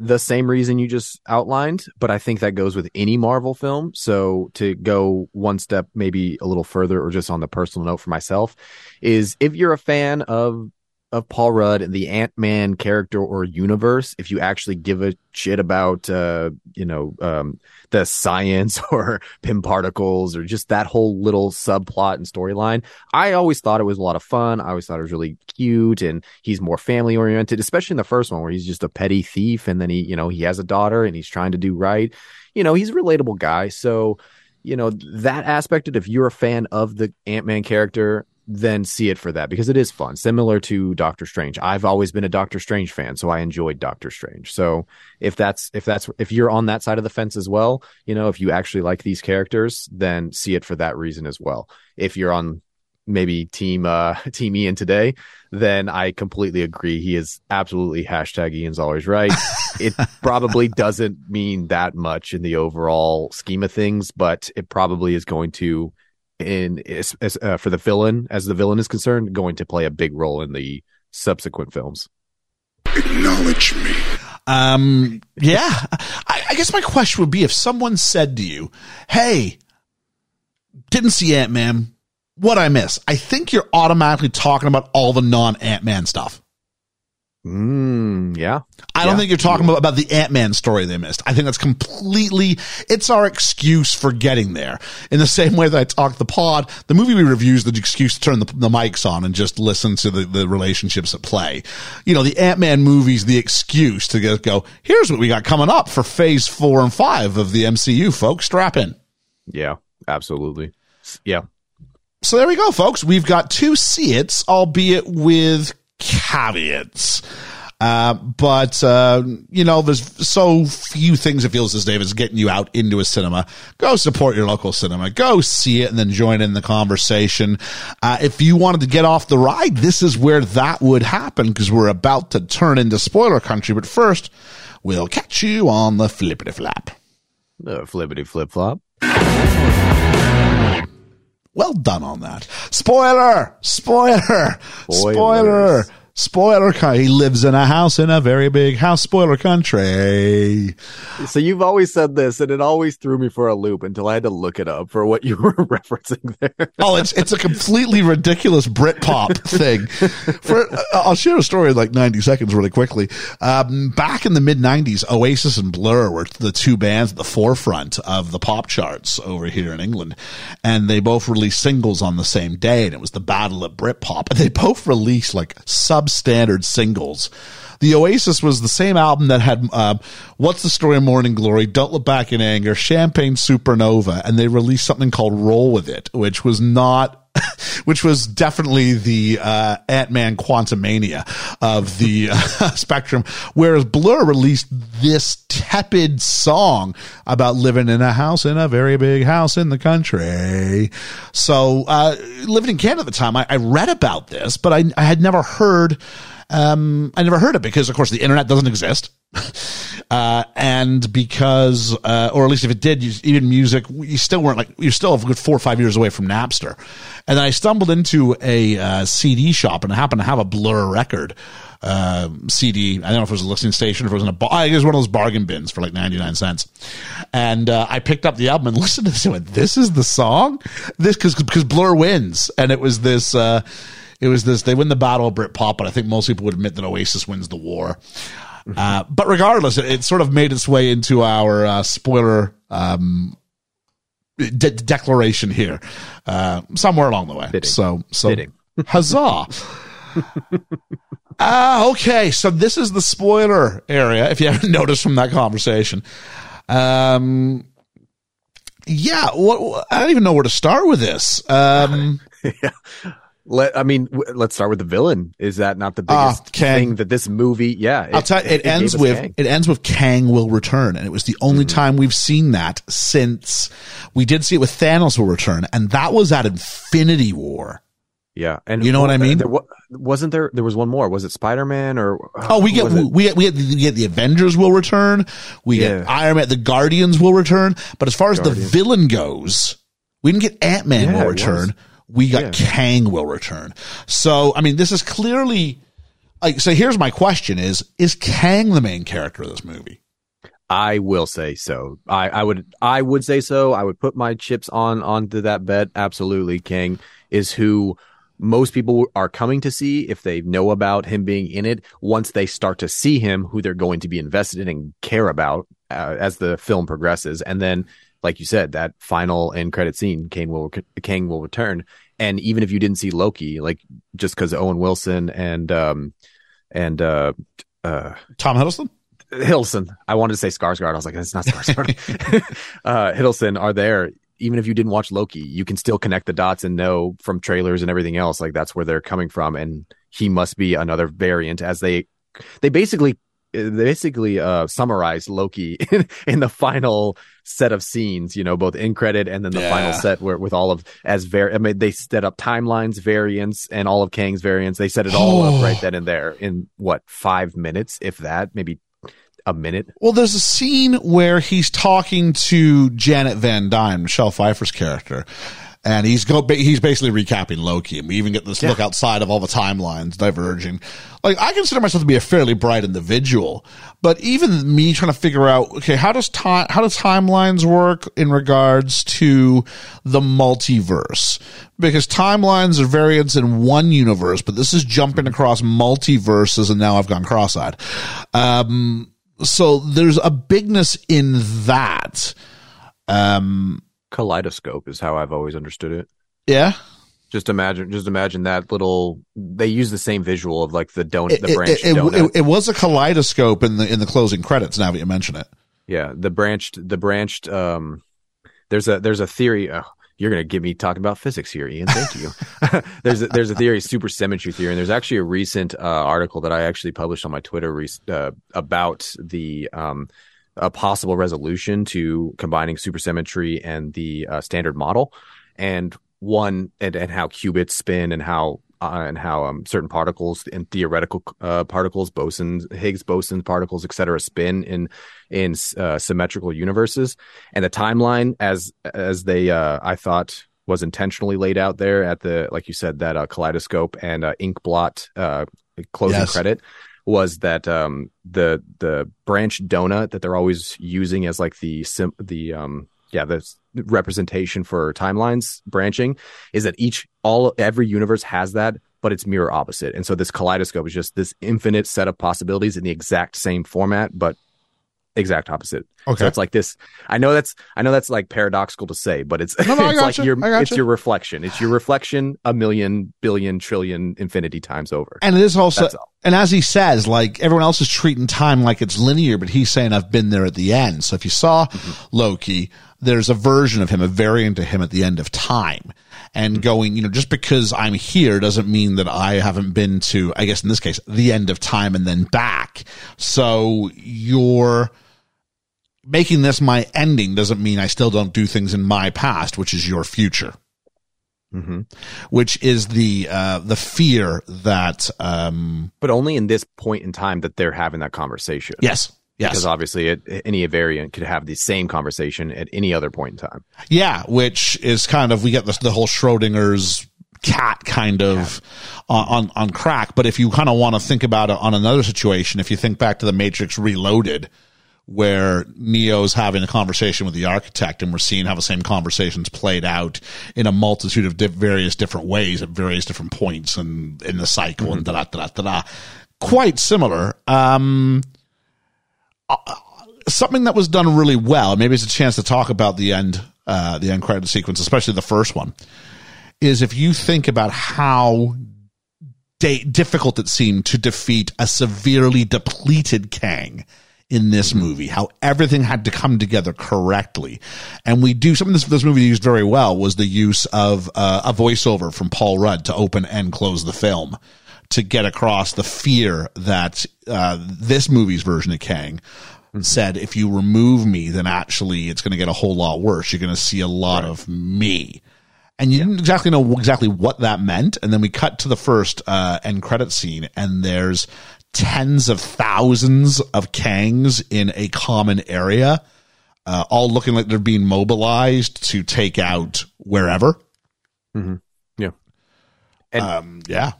the same reason you just outlined, but I think that goes with any Marvel film. So to go one step maybe a little further or just on the personal note for myself is if you're a fan of of Paul Rudd and the Ant-Man character or universe, if you actually give a shit about uh, you know, um the science or Pym particles or just that whole little subplot and storyline, I always thought it was a lot of fun. I always thought it was really cute and he's more family oriented, especially in the first one where he's just a petty thief and then he, you know, he has a daughter and he's trying to do right. You know, he's a relatable guy. So, you know, that aspect of if you're a fan of the Ant-Man character, then see it for that because it is fun. Similar to Doctor Strange. I've always been a Doctor Strange fan, so I enjoyed Doctor Strange. So if that's if that's if you're on that side of the fence as well, you know, if you actually like these characters, then see it for that reason as well. If you're on maybe team uh team Ian today, then I completely agree. He is absolutely hashtag Ian's always right. it probably doesn't mean that much in the overall scheme of things, but it probably is going to in as, as, uh, for the villain as the villain is concerned going to play a big role in the subsequent films. Acknowledge me. Um, yeah, I, I guess my question would be if someone said to you, Hey, didn't see Ant Man. What I miss? I think you're automatically talking about all the non Ant Man stuff. Mm, yeah. I don't Yeah. think you're talking about, about the Ant-Man story they missed. I think that's completely, it's our excuse for getting there. In the same way that I talked the pod, the movie we review is the excuse to turn the, the mics on and just listen to the, the relationships at play. You know, the Ant-Man movie's the excuse to just go, here's what we got coming up for phase four and five of the MCU, folks. Strap in. Yeah, absolutely. Yeah. So there we go, folks. We've got two see it's, albeit with caveats. Uh, but, uh, you know, there's so few things it feels as David's getting you out into a cinema. Go support your local cinema. Go see it and then join in the conversation. Uh, if you wanted to get off the ride, this is where that would happen because we're about to turn into spoiler country. But first, we'll catch you on the flippity flap. The flippity flip flop. Well done on that. Spoiler! Spoiler! Spoiler! Spoiler, he lives in a house in a very big house. Spoiler country. So you've always said this, and it always threw me for a loop until I had to look it up for what you were referencing there. oh, it's it's a completely ridiculous Britpop thing. For uh, I'll share a story in like ninety seconds, really quickly. Um, back in the mid '90s, Oasis and Blur were the two bands at the forefront of the pop charts over here in England, and they both released singles on the same day, and it was the battle of Britpop. And they both released like sub substandard singles. The Oasis was the same album that had uh, "What's the Story of Morning Glory," "Don't Look Back in Anger," "Champagne Supernova," and they released something called "Roll with It," which was not which was definitely the uh, Ant Man Quantumania of the uh, spectrum. Whereas Blur released this tepid song about living in a house in a very big house in the country. So, uh, living in Canada at the time, I, I read about this, but I, I had never heard. Um, I never heard it because, of course, the internet doesn't exist. Uh, and because, uh, or at least if it did, you, even music, you still weren't like, you're still a good four or five years away from Napster. And I stumbled into a uh, CD shop and happened to have a Blur record. Uh, CD. I don't know if it was a listening station, if it was in a bar. It was one of those bargain bins for like 99 cents. And, uh, I picked up the album and listened to this and went, this is the song? This, cause, because Blur wins. And it was this, uh, it was this, they win the battle of Britpop, but I think most people would admit that Oasis wins the war. Uh, but regardless, it, it, sort of made its way into our uh, spoiler um, de- declaration here, uh, somewhere along the way. Fitting. So, so Fitting. huzzah! Ah, okay. So this is the spoiler area. If you haven't noticed from that conversation, um, yeah. What I don't even know where to start with this. Um, yeah. Let I mean, w- let's start with the villain. Is that not the Ah, biggest Kang. thing that this movie? Yeah, I'll tell you, it, gave ends with Kang. it ends with Kang will return, and it was the only Mm-hmm. time we've seen that since we did see it with Thanos will return, and that was at Infinity War. Yeah, and You know what I mean? There, wa- wasn't there? There was one more. Was it Spider Man or? Oh, we get it? we get we get, we get the Avengers will return, we get Iron Man, the Guardians will return, but as far as the villain goes, we didn't get Ant Man Yeah, will it return. We got Yeah. Kang will return. So, I mean, this is clearly like. So, here's my question: Is is Kang the main character of this movie? I will say so. I, I would I would say so. I would put my chips on onto that bet. Absolutely, Kang is who most people are coming to see if they know about him being in it. Once they start to see him, who they're going to be invested in and care about uh, as the film progresses, and then. Like you said, that final end credit scene, Kang will Kang will return, and even if you didn't see Loki, like just because Owen Wilson and um and uh uh Tom Hiddleston. Hiddleston. I wanted to say Skarsgård. I was like, it's not Skarsgård. uh, Hiddleston are there. Even if you didn't watch Loki, you can still connect the dots and know from trailers and everything else, like that's where they're coming from. And he must be another variant as they, they basically, they basically, uh, summarize Loki in, in the final set of scenes, you know, both in credit and then the Yeah. final set where with all of as var, I mean, they set up timelines, variants and all of Kang's variants. They set it all up oh. right then and there in what, five minutes, if that, maybe a minute. Well, there's a scene where he's talking to Janet Van Dyne, Michelle Pfeiffer's character, and he's go he's basically recapping Loki, and we even get this look outside of all the timelines diverging. Like I consider myself to be a fairly bright individual, but even me trying to figure out okay, how does time how does timelines work in regards to the multiverse? Because timelines are variants in one universe, but this is jumping across multiverses, and now I've gone cross-eyed. Um, so there's a bigness in that. Um, kaleidoscope is how I've always understood it. yeah. Just imagine, just imagine that little. They use the same visual of like the donut, It, the branched it, it, donut. it- it was a kaleidoscope in the in the closing credits. Now that you mention it, yeah, the branched, the branched. Um, there's a there's a theory. Oh, you're gonna give me talking about physics here, Ian. Thank you. there's a, there's a theory, supersymmetry theory, and there's actually a recent uh, article that I actually published on my Twitter re- uh, about the um, a possible resolution to combining supersymmetry and the uh, standard model, and one and, and how qubits spin and how uh, and how um, certain particles and theoretical uh, particles, bosons, Higgs boson particles, et cetera, spin in in uh, symmetrical universes, and the timeline as as they uh, I thought was intentionally laid out there at the like you said that uh, kaleidoscope and uh, ink blot uh, closing Yes. credit was that um the the branch donut that they're always using as like the sim the um yeah the representation for timelines branching is that each all every universe has that but it's mirror opposite and so this kaleidoscope is just this infinite set of possibilities in the exact same format but exact opposite Okay. so it's like this i know that's i know that's like paradoxical to say but it's, No, no, it's like gotcha. your it's your reflection it's your reflection a million billion trillion infinity times over And it is also, all. And as he says, like everyone else is treating time like it's linear, but he's saying I've been there at the end. So if you saw Mm-hmm. Loki, there's a version of him, a variant of him at the end of time. And Mm-hmm. going, you know, just because I'm here doesn't mean that I haven't been to, I guess in this case, the end of time and then back. So you're making this my ending doesn't mean I still don't do things in my past, which is your future hmm which is the uh the fear that um but only in this point in time that they're having that conversation. Yes. Yes. Because obviously it, any variant could have the same conversation at any other point in time. Yeah which is kind of we get this the whole schrodinger's cat kind of on, on on crack. But if you kind of want to think about it on another situation if you think back to the matrix reloaded where Neo's having a conversation with the architect and we're seeing how the same conversations played out in a multitude of di- various different ways at various different points and in the cycle and da da da da da. Quite similar. Um, uh, something that was done really well. Maybe it's a chance to talk about the end, uh, the end credit sequence, especially the first one. Is if you think about how da- difficult it seemed to defeat a severely depleted Kang in this movie, how everything had to come together correctly. And we do something this, this movie used very well was the use of uh, a voiceover from Paul Rudd to open and close the film to get across the fear that uh, this movie's version of Kang said, if you remove me, then actually it's going to get a whole lot worse. You're going to see a lot of me and you didn't exactly know exactly what that meant. And then we cut to the first uh, end credit scene, and there's tens of thousands of Kangs in a common area, uh, all looking like they're being mobilized to take out wherever. yeah And- Um, yeah.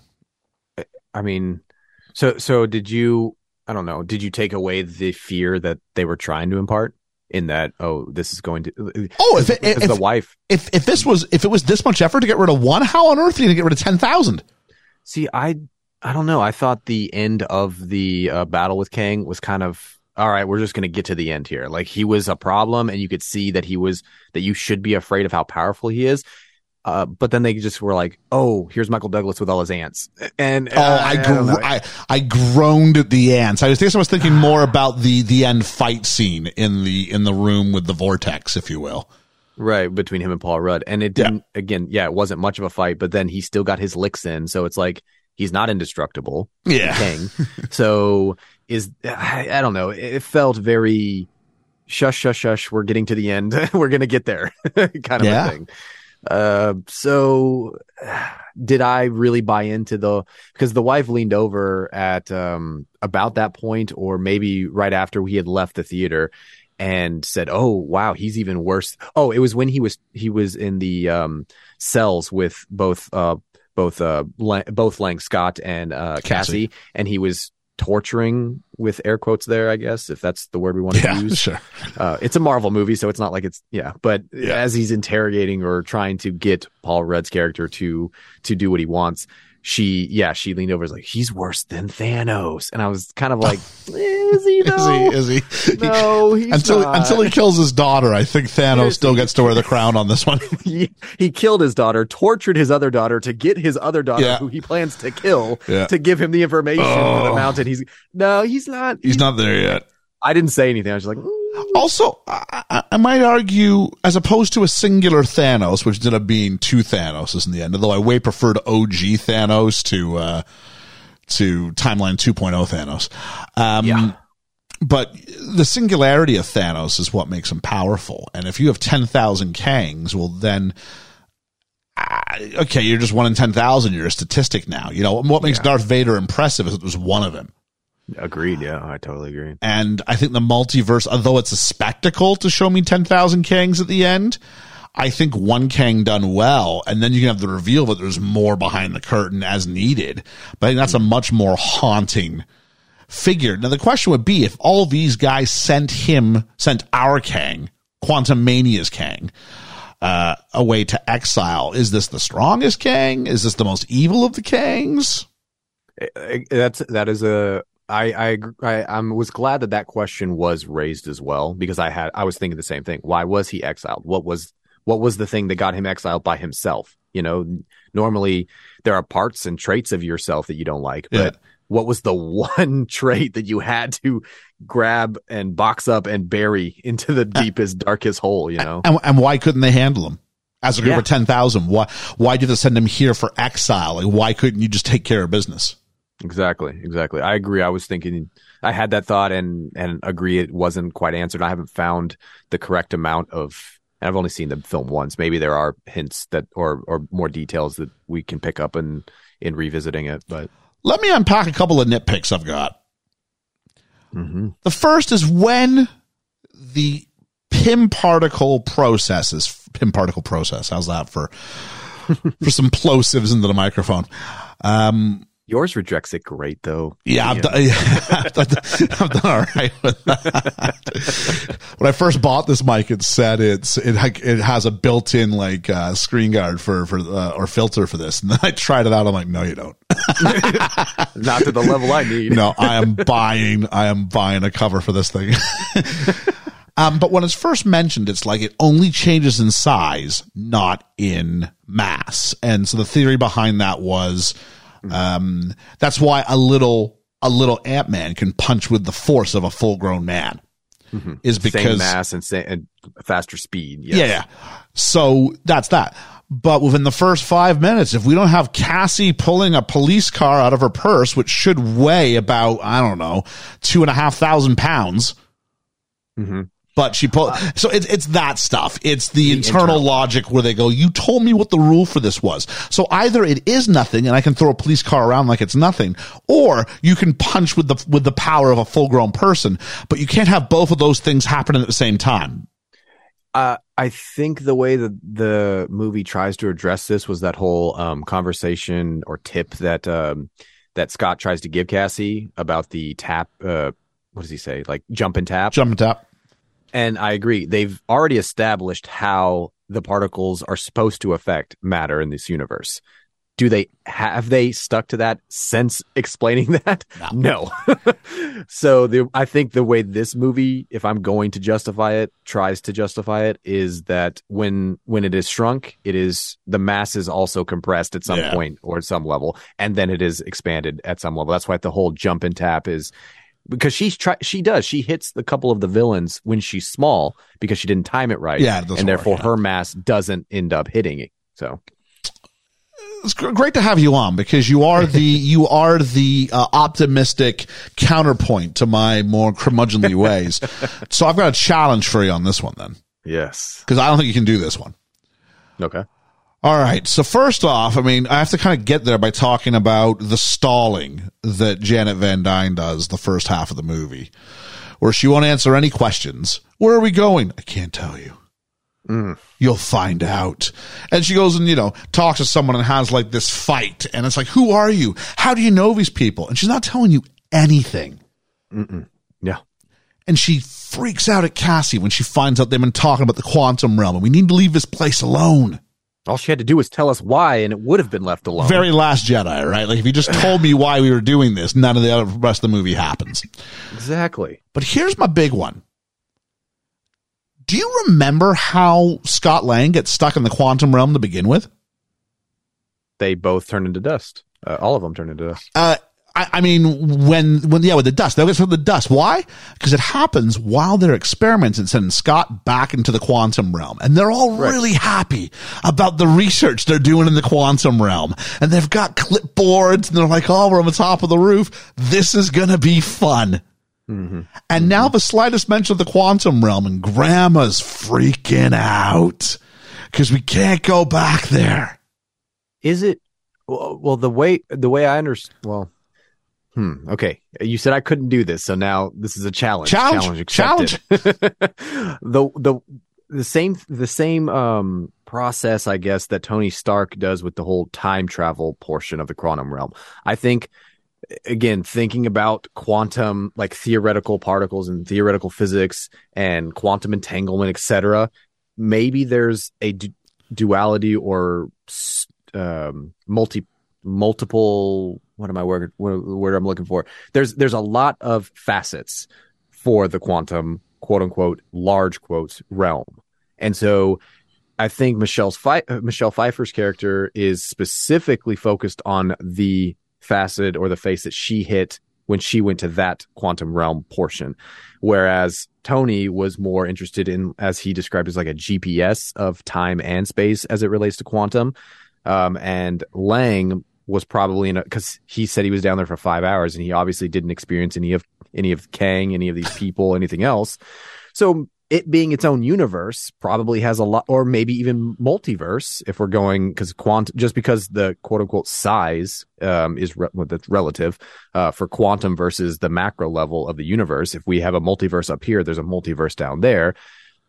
i mean so so did you i don't know did you take away the fear that they were trying to impart in that oh this is going to Oh, if it- if- the wife If if this was if it was this much effort to get rid of one, how on earth are you going to get rid of ten thousand? See, I I don't know. I thought the end of the uh, battle with Kang was kind of all right. We're just going to get to the end here. Like he was a problem, and you could see that he was that you should be afraid of how powerful he is. Uh, but then they just were like, "Oh, here's Michael Douglas with all his ants," and Oh, I, gro- I I groaned at the ants. I was guess I was thinking more about the the end fight scene in the in the room with the vortex, if you will. right between him and Paul Rudd, and it didn't. Again, yeah, it wasn't much of a fight, but then he still got his licks in, so it's like he's not indestructible. Yeah. Kang. so is I, I don't know. It felt very shush, shush, shush. We're getting to the end. we're gonna get there, kind of Yeah. a thing. Uh, so did I really buy into the because the wife leaned over at um about that point, or maybe right after we had left the theater. And said, "Oh wow, he's even worse." Oh, it was when he was he was in the um, cells with both uh, both uh, Lang, both Lang Scott and uh, Cassie. Cassie, and he was torturing with air quotes there, I guess, if that's the word we want to Yeah, use. sure. Uh, it's a Marvel movie, so it's not like it's yeah. But Yeah. as he's interrogating or trying to get Paul Rudd's character to to do what he wants, she yeah she leaned over and was like he's worse than Thanos, and I was kind of like, is he Is he? Is he? No, he's until not. until he kills his daughter, I think Thanos still gets to wear the crown on this one. he, he killed his daughter, tortured his other daughter to get his other daughter, Yeah. who he plans to kill, Yeah. to give him the information for the Oh. mountain. He's no, he's not. He's not there yet. I didn't say anything. I was just like. Also, I, I- might argue, as opposed to a singular Thanos, which ended up being two Thanoses in the end, although I way preferred OG Thanos to uh, to Timeline 2.0 Thanos. Um, Yeah. But the singularity of Thanos is what makes him powerful. And if you have 10,000 Kangs, well, then, uh, okay, you're just one in 10,000. You're a statistic now. You know, what makes Yeah. Darth Vader impressive is it was one of him. Agreed. Yeah, I totally agree. And I think the multiverse, although it's a spectacle to show me 10,000 Kangs at the end, I think one Kang done well, and then you can have the reveal that there's more behind the curtain as needed. But I think that's a much more haunting figure. Now the question would be if all these guys sent him, sent our Kang, Quantumania's Kang, uh, away to exile. Is this the strongest Kang? Is this the most evil of the Kangs? That's that is a I I I I was glad that that question was raised as well because I had I was thinking the same thing. Why was he exiled? What was what was the thing that got him exiled by himself? You know, normally there are parts and traits of yourself that you don't like, but yeah. what was the one trait that you had to grab and box up and bury into the deepest, darkest hole? You know, and, and why couldn't they handle him? As a group yeah. of ten thousand, why why did they send him here for exile? Like, why couldn't you just take care of business? Exactly, exactly. I agree. I was thinking, I had that thought and and agree it wasn't quite answered. I haven't found the correct amount of. And I've only seen the film once. Maybe there are hints that or or more details that we can pick up in in revisiting it. But let me unpack a couple of nitpicks I've got. Mm-hmm. The first is when the Pym particle processes Pym particle process. How's that for for some plosives into the microphone? Um, Yours rejects it great though. Yeah, I've done, I've, done, I've done all right with that. when I first bought this mic, it said it's it it has a built-in like uh, screen guard for for uh, or filter for this, and then I tried it out. I'm like, no, you don't. Not to the level I need. no, I am buying. I am buying a cover for this thing. Um, but when it's first mentioned, it's like it only changes in size, not in mass. And so the theory behind that was um, that's why a little a little Ant Man can punch with the force of a full grown man. Mm-hmm. Is because same mass and, same, and faster speed. Yes. Yeah, yeah. So that's that. But within the first five minutes, if we don't have Cassie pulling a police car out of her purse, which should weigh about, I don't know, two and a half thousand pounds, mm-hmm but she put so it's it's that stuff. It's the, the internal, internal, logic where they go, "You told me what the rule for this was." So either it is nothing, and I can throw a police car around like it's nothing, or you can punch with the with the power of a full grown person. But you can't have both of those things happening at the same time. Uh, I think the way that the movie tries to address this was that whole um, conversation or tip that um, that Scott tries to give Cassie about the tap. Uh, what does he say? Like jump and tap. Jump and tap and I agree. They've already established how the particles are supposed to affect matter in this universe. Do they have they stuck to that since explaining that? No. no. so the, I think the way this movie, if I'm going to justify it, tries to justify it, is that when when it is shrunk, it is the mass is also compressed at some yeah. point or at some level, and then it is expanded at some level. That's why the whole jump and tap is because she's try she does she hits the couple of the villains when she's small because she didn't time it right. Yeah and therefore her mass doesn't end up hitting it so. It's great to have you on because you are the you are the uh, optimistic counterpoint to my more curmudgeonly ways. So i've got a challenge for you on this one then. Yes. Because i don't think you can do this one. Okay all right. So first off, I mean, I have to kind of get there by talking about the stalling that Janet Van Dyne does the first half of the movie, where she won't answer any questions. Where are we going? I can't tell you. Mm. You'll find out. And she goes and, you know, talks to someone and has like this fight. And it's like, who are you? How do you know these people? And she's not telling you anything. Mm-mm. Yeah. And she freaks out at Cassie when she finds out they've been talking about the quantum realm and we need to leave this place alone. All she had to do was tell us why, and it would have been left alone. Very Last Jedi, right? Like if you just told me why we were doing this, none of the rest of the movie happens. Exactly. But here's my big one. Do you remember how Scott Lang gets stuck in the quantum realm to begin with? They both turn into dust. Uh, all of them turn into dust. Uh, I, I, mean, when, when, yeah, with the dust, they'll get the dust. Why? Because it happens while they're experimenting, sending Scott back into the quantum realm. And they're all right. really happy about the research they're doing in the quantum realm. And they've got clipboards and they're like, oh, we're on the top of the roof. This is going to be fun. Mm-hmm. And mm-hmm. now the slightest mention of the quantum realm and grandma's freaking out because we can't go back there. Is it? Well, the way, the way I understand, well, Hmm. Okay. You said I couldn't do this, so now this is a challenge. Challenge. Challenge. challenge. the the the same the same um process I guess that Tony Stark does with the whole time travel portion of the quantum realm. I think again thinking about quantum like theoretical particles and theoretical physics and quantum entanglement etc maybe there's a du- duality or um, multi multiple what am I word what word I'm looking for? There's there's a lot of facets for the quantum quote unquote large quotes realm, and so I think Michelle's uh, Michelle Pfeiffer's character is specifically focused on the facet or the face that she hit when she went to that quantum realm portion, whereas Tony was more interested in, as he described, as like a GPS of time and space as it relates to quantum. Um, and Lang was probably in a because he said he was down there for five hours and he obviously didn't experience any of any of Kang, any of these people, anything else. So it being its own universe probably has a lot, or maybe even multiverse if we're going because quantum, just because the quote unquote size um, is re- well, that's relative uh, for quantum versus the macro level of the universe. If we have a multiverse up here, there's a multiverse down there.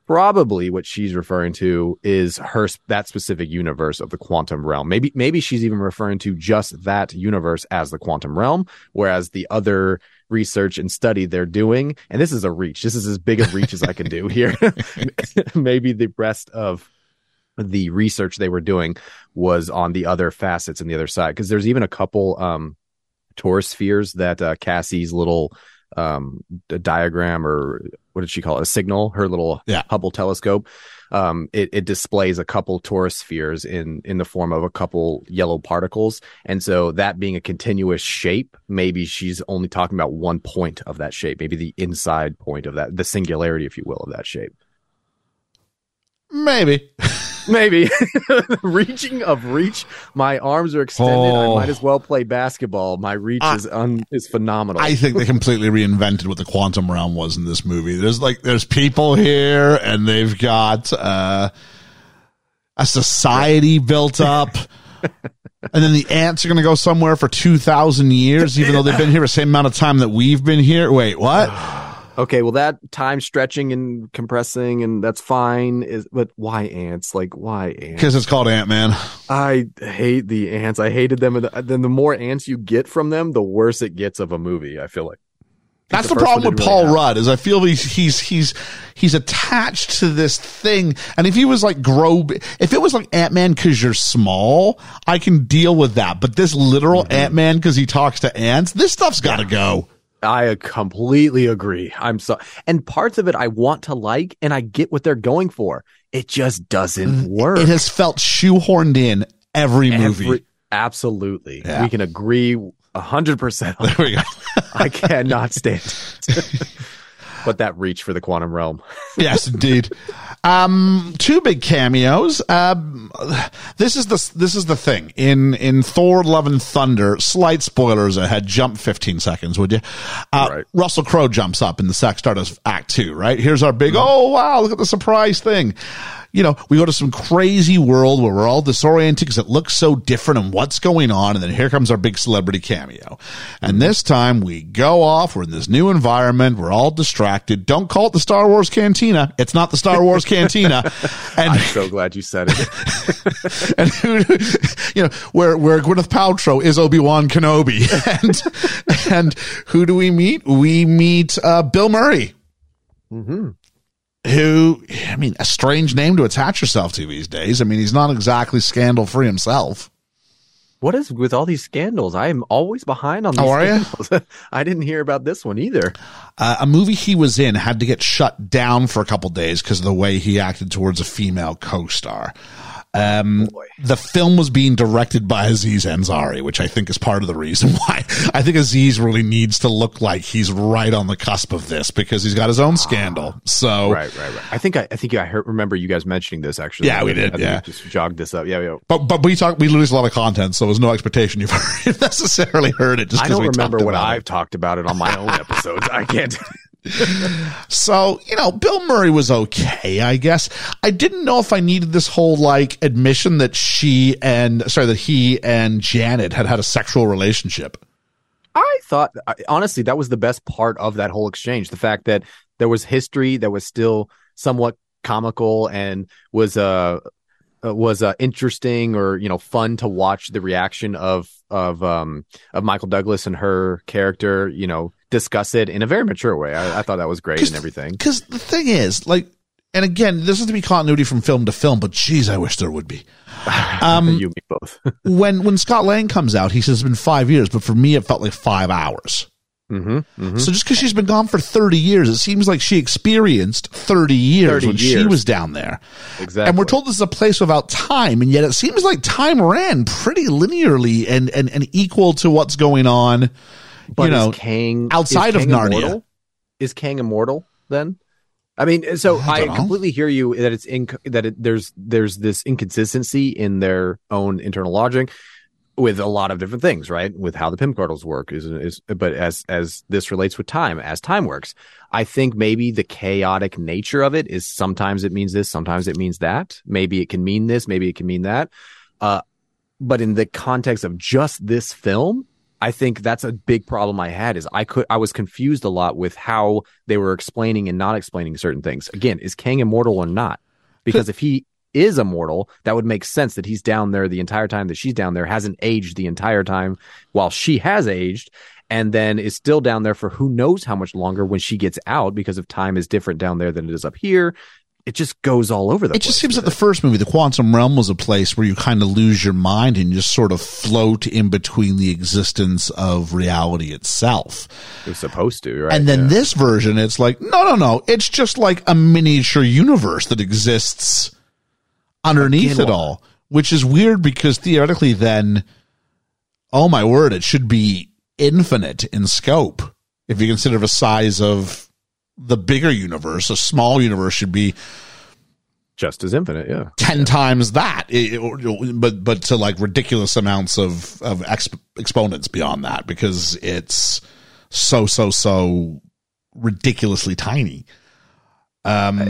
Probably what she's referring to is her that specific universe of the quantum realm. Maybe maybe she's even referring to just that universe as the quantum realm, whereas the other research and study they're doing. And this is a reach. This is as big a reach as I can do here. Maybe the rest of the research they were doing was on the other facets and the other side. Cause there's even a couple, um, torus spheres that, uh, Cassie's little, um, a diagram or what did she call it? A signal, her little yeah. Hubble telescope um, it, it displays a couple torus spheres in in the form of a couple yellow particles, and so that being a continuous shape, maybe she's only talking about one point of that shape, maybe the inside point of that, the singularity, if you will, of that shape. Maybe. Maybe. Reaching of reach. My arms are extended. Oh. I might as well play basketball. My reach is un, is phenomenal. I think they completely reinvented what the quantum realm was in this movie. There's like there's people here and they've got uh, a society built up. and then the ants are going to go somewhere for 2000 years even though they've been here the same amount of time that we've been here. Wait, what? Okay, well that time stretching and compressing and that's fine is but why ants? Like why ants? Cuz it's called Ant-Man. I hate the ants. I hated them and then the more ants you get from them, the worse it gets of a movie, I feel like. That's the, the problem with Paul really Rudd is I feel he's he's he's he's attached to this thing. And if he was like grow, if it was like Ant Man because you're small, I can deal with that. But this literal mm-hmm. Ant Man because he talks to ants, this stuff's got to yeah. go. I completely agree. I'm so, and parts of it I want to like, and I get what they're going for. It just doesn't mm, work. It has felt shoehorned in every movie. Every, absolutely, yeah. we can agree a hundred percent. There we go. I cannot stand it. but that reach for the quantum realm. yes, indeed. Um, two big cameos. Um, this is the this is the thing in in Thor: Love and Thunder. Slight spoilers ahead. Jump fifteen seconds, would you? Uh, right. Russell Crowe jumps up in the sack start of Act Two. Right here's our big. Mm-hmm. Oh wow! Look at the surprise thing you know, we go to some crazy world where we're all disoriented because it looks so different and what's going on. And then here comes our big celebrity cameo. And this time we go off. We're in this new environment. We're all distracted. Don't call it the Star Wars Cantina. It's not the Star Wars Cantina. And I'm so glad you said it. and who, you know, where, where Gwyneth Paltrow is Obi-Wan Kenobi. And, and who do we meet? We meet, uh, Bill Murray. Mm-hmm who, I mean, a strange name to attach yourself to these days. I mean, he's not exactly scandal free himself. What is with all these scandals? I am always behind on these. Oh, are scandals. you? I didn't hear about this one either. Uh, a movie he was in had to get shut down for a couple days because of the way he acted towards a female co-star. Um, oh the film was being directed by Aziz Ansari, which I think is part of the reason why I think Aziz really needs to look like he's right on the cusp of this because he's got his own scandal. So right, right, right. I think I, I think I heard, remember you guys mentioning this actually. Yeah, we did. yeah, just jogged this up. Yeah, yeah. But but we talk we lose a lot of content, so there's no expectation you've heard, necessarily heard it. Just I don't remember what I've it. talked about it on my own episodes. I can't so, you know, Bill Murray was okay, I guess. I didn't know if I needed this whole like admission that she and, sorry, that he and Janet had had a sexual relationship. I thought, honestly, that was the best part of that whole exchange. The fact that there was history that was still somewhat comical and was uh uh, was uh, interesting or you know fun to watch the reaction of of um of Michael Douglas and her character you know discuss it in a very mature way. I, I thought that was great and everything. Because the thing is, like, and again, this is to be continuity from film to film, but geez, I wish there would be. Um, you me both. when when Scott Lang comes out, he says it's been five years, but for me, it felt like five hours. Mm-hmm, mm-hmm. So just because she's been gone for 30 years, it seems like she experienced 30 years 30 when years. she was down there. Exactly. And we're told this is a place without time, and yet it seems like time ran pretty linearly and, and, and equal to what's going on, but you know, is Kang outside is of Kang Narnia. Immortal? Is Kang immortal then? I mean, so I I, completely hear you that it's in that it, there's there's this inconsistency in their own internal logic with a lot of different things, right? With how the Pym portals work is is but as as this relates with time, as time works, I think maybe the chaotic nature of it is sometimes it means this, sometimes it means that. Maybe it can mean this, maybe it can mean that. Uh, but in the context of just this film, I think that's a big problem I had is I could I was confused a lot with how they were explaining and not explaining certain things. Again, is Kang immortal or not? Because if he is immortal, that would make sense that he's down there the entire time that she's down there, hasn't aged the entire time while she has aged, and then is still down there for who knows how much longer when she gets out because if time is different down there than it is up here. It just goes all over the It place. just seems with like the first movie, the Quantum Realm, was a place where you kind of lose your mind and just sort of float in between the existence of reality itself. it was supposed to, right? and then Yeah. this version, it's like, no, no, no. It's just like a miniature universe that exists underneath it all, which is weird because theoretically, then, oh my word, it should be infinite in scope. If you consider the size of the bigger universe, a small universe should be just as infinite, yeah. 10 times that. It- it- but but to like ridiculous amounts of of exp- exponents beyond that because it's so so so ridiculously tiny. Um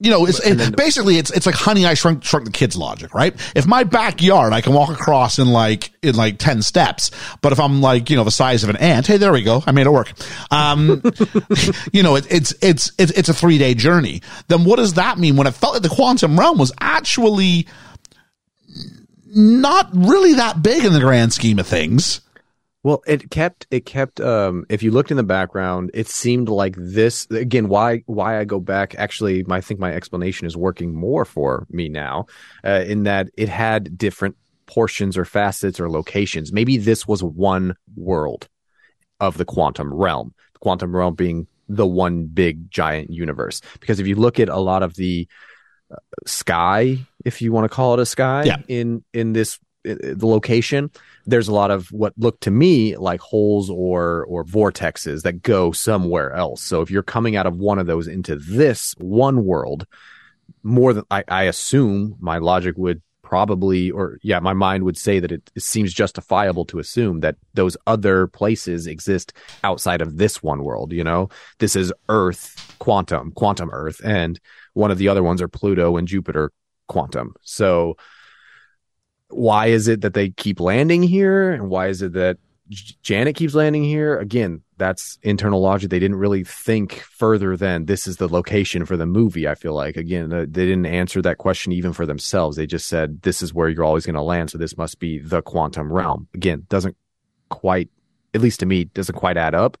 you know, it's then- basically it's it's like Honey I Shrunk Shrunk the Kids logic, right? If my backyard I can walk across in like in like ten steps, but if I'm like you know the size of an ant, hey, there we go, I made it work. Um, you know, it, it's it's it's it's a three day journey. Then what does that mean? When it felt like the quantum realm was actually not really that big in the grand scheme of things. Well, it kept it kept um if you looked in the background, it seemed like this again why why I go back actually my, I think my explanation is working more for me now uh, in that it had different portions or facets or locations. Maybe this was one world of the quantum realm. The quantum realm being the one big giant universe because if you look at a lot of the uh, sky if you want to call it a sky Yeah. in in this the location there's a lot of what look to me like holes or or vortexes that go somewhere else. So if you're coming out of one of those into this one world, more than I, I assume my logic would probably or yeah, my mind would say that it, it seems justifiable to assume that those other places exist outside of this one world, you know? This is Earth quantum, quantum Earth, and one of the other ones are Pluto and Jupiter quantum. So why is it that they keep landing here? And why is it that Janet keeps landing here? Again that's internal logic. They didn't really think further than this is the location for the movie I feel like. Again they didn't answer that question even for themselves. They just said this is where you're always going to land so this must be the quantum realm. Again doesn't quite at least to me doesn't quite add up.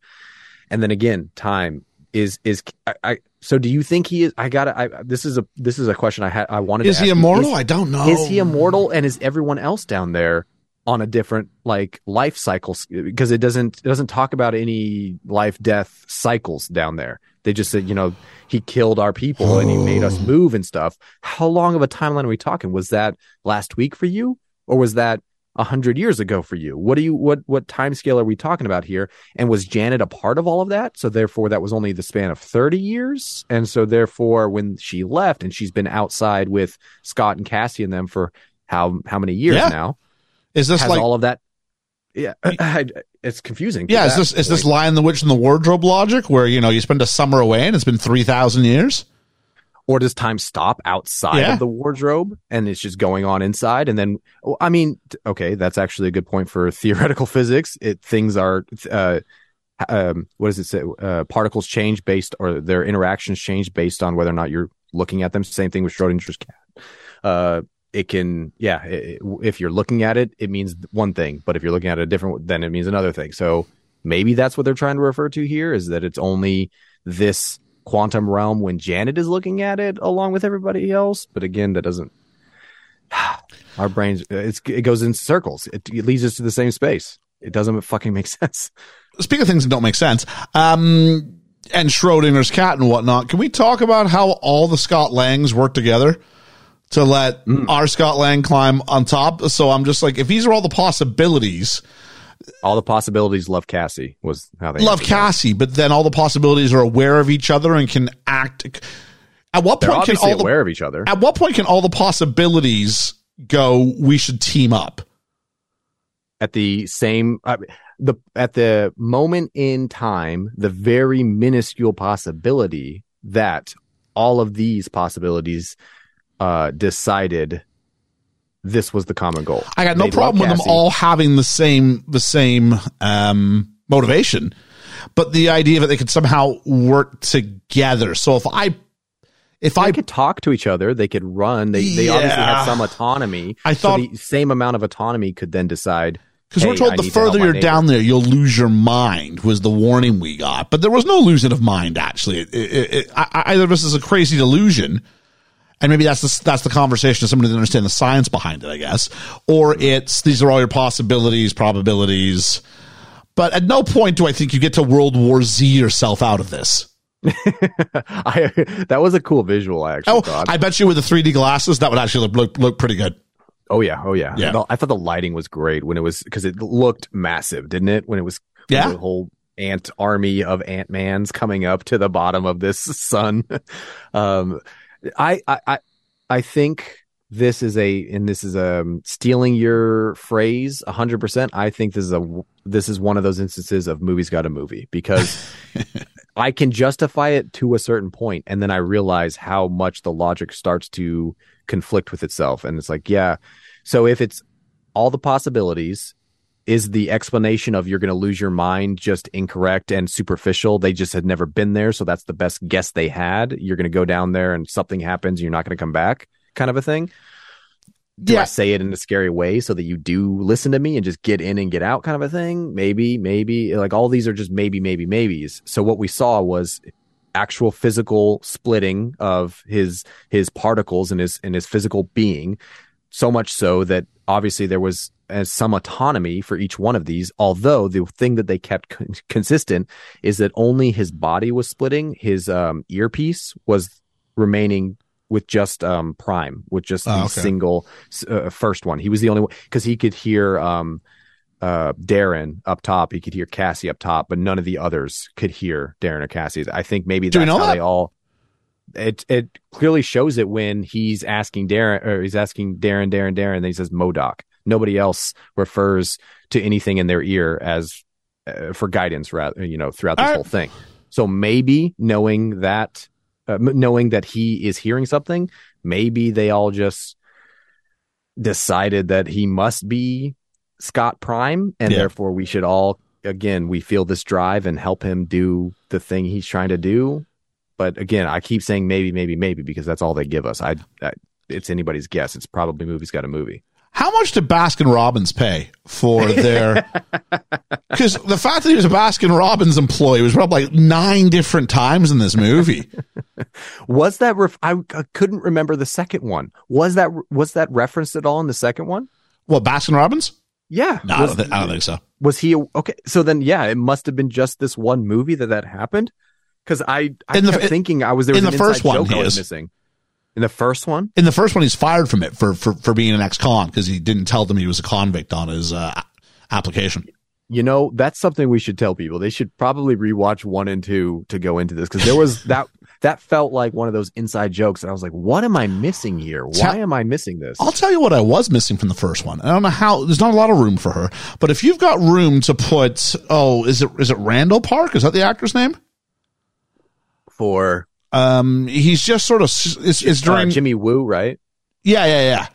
And then again time is is I, I so do you think he is I got I this is a this is a question I had I wanted Is to he immortal? Is- I don't know. is he immortal and is everyone else down there on a different like life cycle? Because it doesn't it doesn't talk about any life death cycles down there. They just said you know he killed our people and he made us oh. move and stuff. How long of a timeline are we talking? Was that last week for you or was that a hundred years ago for you what do you what what time scale are we talking about here and was janet a part of all of that so therefore that was only the span of 30 years and so therefore when she left and she's been outside with scott and cassie and them for how how many years Yeah. now Is this has like all of that yeah I, it's confusing yeah? Is this is this. Lion the Witch and the Wardrobe logic where you know you spend a summer away and it's been three thousand years? Or does time stop outside Yeah. of the wardrobe and it's just going on inside and then i mean okay that's actually a good point for theoretical physics it things are uh um what does it say uh particles change based or their interactions change based on whether or not you're looking at them. Same thing with Schrodinger's cat. Uh, it can, yeah, it, if you're looking at it, it means one thing, but if you're looking at it a different, then it means another thing. So maybe that's what they're trying to refer to here is that it's only this quantum realm when Janet is looking at it along with everybody else. But again, that doesn't. Our brains, it's, it goes in circles. It, it leads us to the same space. It doesn't fucking make sense. Speaking of things that don't make sense, um, and Schrodinger's cat and whatnot, can we talk about how all the Scott Langs work together to let Mm. our Scott Lang climb on top? So I'm just like, if these are all the possibilities, All the possibilities love Cassie was how they love answered that. Cassie, but then all the possibilities are aware of each other and can act. At what They're point can all the aware of each other. at what point can all the possibilities go? We should team up. at the same uh, the at the moment in time the very minuscule possibility that all of these possibilities uh decided this was the common goal I got no They problem with them all having the same the same um, motivation, but the idea that they could somehow work together. So if I if they I could talk to each other they could run they, they obviously Yeah. had some autonomy I so thought- the same amount of autonomy could then decide because hey, we're told I the need to further you're down there, you'll lose your mind. Was the warning we got, but there was no losing of mind. Actually, it, it, it, I, either this is a crazy delusion, and maybe that's the, that's the conversation of somebody that understand the science behind it, I guess, or it's these are all your possibilities, probabilities. But at no point do I think you get to World War Z yourself out of this. I, that was a cool visual i actually Oh, thought I bet you with the 3D glasses, that would actually look, look, look pretty good. Oh yeah, oh yeah. Yeah. I thought the lighting was great when it was because it looked massive, didn't it? When it was Yeah. the whole ant army of ant mans coming up to the bottom of this sun. um, I I I, think this is a and this is um stealing your phrase hundred percent. I think this is a this is one of those instances of movies got a movie because I can justify it to a certain point, and then I realize how much the logic starts to conflict with itself, and it's like, yeah. So if it's all the possibilities, is the explanation of you're going to lose your mind just incorrect and superficial? They just had never been there, so that's the best guess they had. You're going to go down there, and something happens, and you're not going to come back, kind of a thing. Do I Yeah. say it in a scary way so that you do listen to me and just get in and get out kind of a thing? Maybe, maybe. Like all these are just maybe, maybe, maybes. So what we saw was actual physical splitting of his his particles and his and his physical being. So much so that obviously there was uh, some autonomy for each one of these. Although the thing that they kept con- consistent is that only his body was splitting. His um, earpiece was remaining with just um, Prime, with just the Oh, okay. single uh, first one. He was the only one because he could hear um, uh, Darren up top. He could hear Cassie up top, but none of the others could hear Darren or Cassie. I think maybe that's how that? they all. It it clearly shows it when he's asking Darren or he's asking Darren, Darren, Darren. And then he says MODOK. Nobody else refers to anything in their ear as uh, for guidance, rather you know, throughout this right. whole thing. So maybe knowing that, uh, knowing that he is hearing something, maybe they all just decided that he must be Scott Prime, and Yeah. therefore we should all again we feel this drive and help him do the thing he's trying to do. But again, I keep saying maybe, maybe, maybe because that's all they give us. I, I it's anybody's guess. It's probably movie's got a movie. How much did Baskin Robbins pay for their? Because the fact that he was a Baskin Robbins employee was probably like nine different times in this movie. Was that ref- I, I couldn't remember the second one. Was that was that referenced at all in the second one? What Baskin Robbins? Yeah. No, I don't, think, I don't think so. was he okay? So then, yeah, it must have been just this one movie that that happened. Because I, I In the- kept thinking I was there was in the first one, joke he was is. missing. In the first one, In the first one, he's fired from it for for, for being an ex-con because he didn't tell them he was a convict on his uh, application. you know, that's something we should tell people. They should probably rewatch one and two to go into this because there was that that felt like one of those inside jokes, and I was like, "What am I missing here? Why Tell- am I missing this?" I'll tell you what I was missing from the first one. I don't know how. There's not a lot of room for her, but if you've got room to put, oh, is it is it Randall Park? Is that the actor's name? For Um, he's just sort of it's, it's uh, during. Jimmy Woo, right? yeah, yeah, yeah.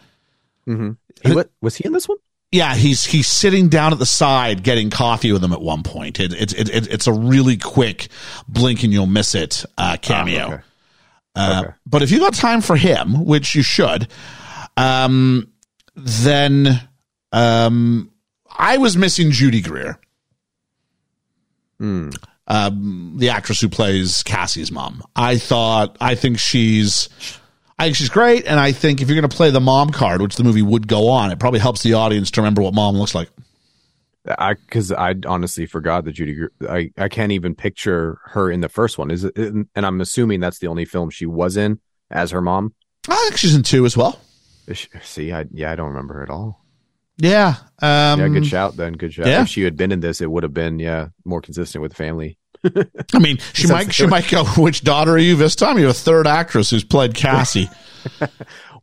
Mm-hmm. He, what, was he in this one? Yeah, he's he's sitting down at the side getting coffee with him at one point. It, it, it, it, it's a really quick blink and you'll miss it uh, cameo. Ah, okay. Uh, Okay. But if you got time for him, which you should, um, then um, I was missing Judy Greer, Hmm. Um, the actress who plays Cassie's mom. I thought, I think she's. I think she's great, and I think if you're going to play the mom card, which the movie would go on, it probably helps the audience to remember what mom looks like. I because I honestly forgot that Judy. I I can't even picture her in the first one. Is it? And I'm assuming that's the only film she was in as her mom. I think she's in two as well. She- See, I yeah, I don't remember her at all. Yeah, um, Yeah, good shout then. Good shout. yeah. If she had been in this, it would have been yeah more consistent with the family. I mean, she might she might go. Which daughter are you this time? You're a third actress who's played Cassie.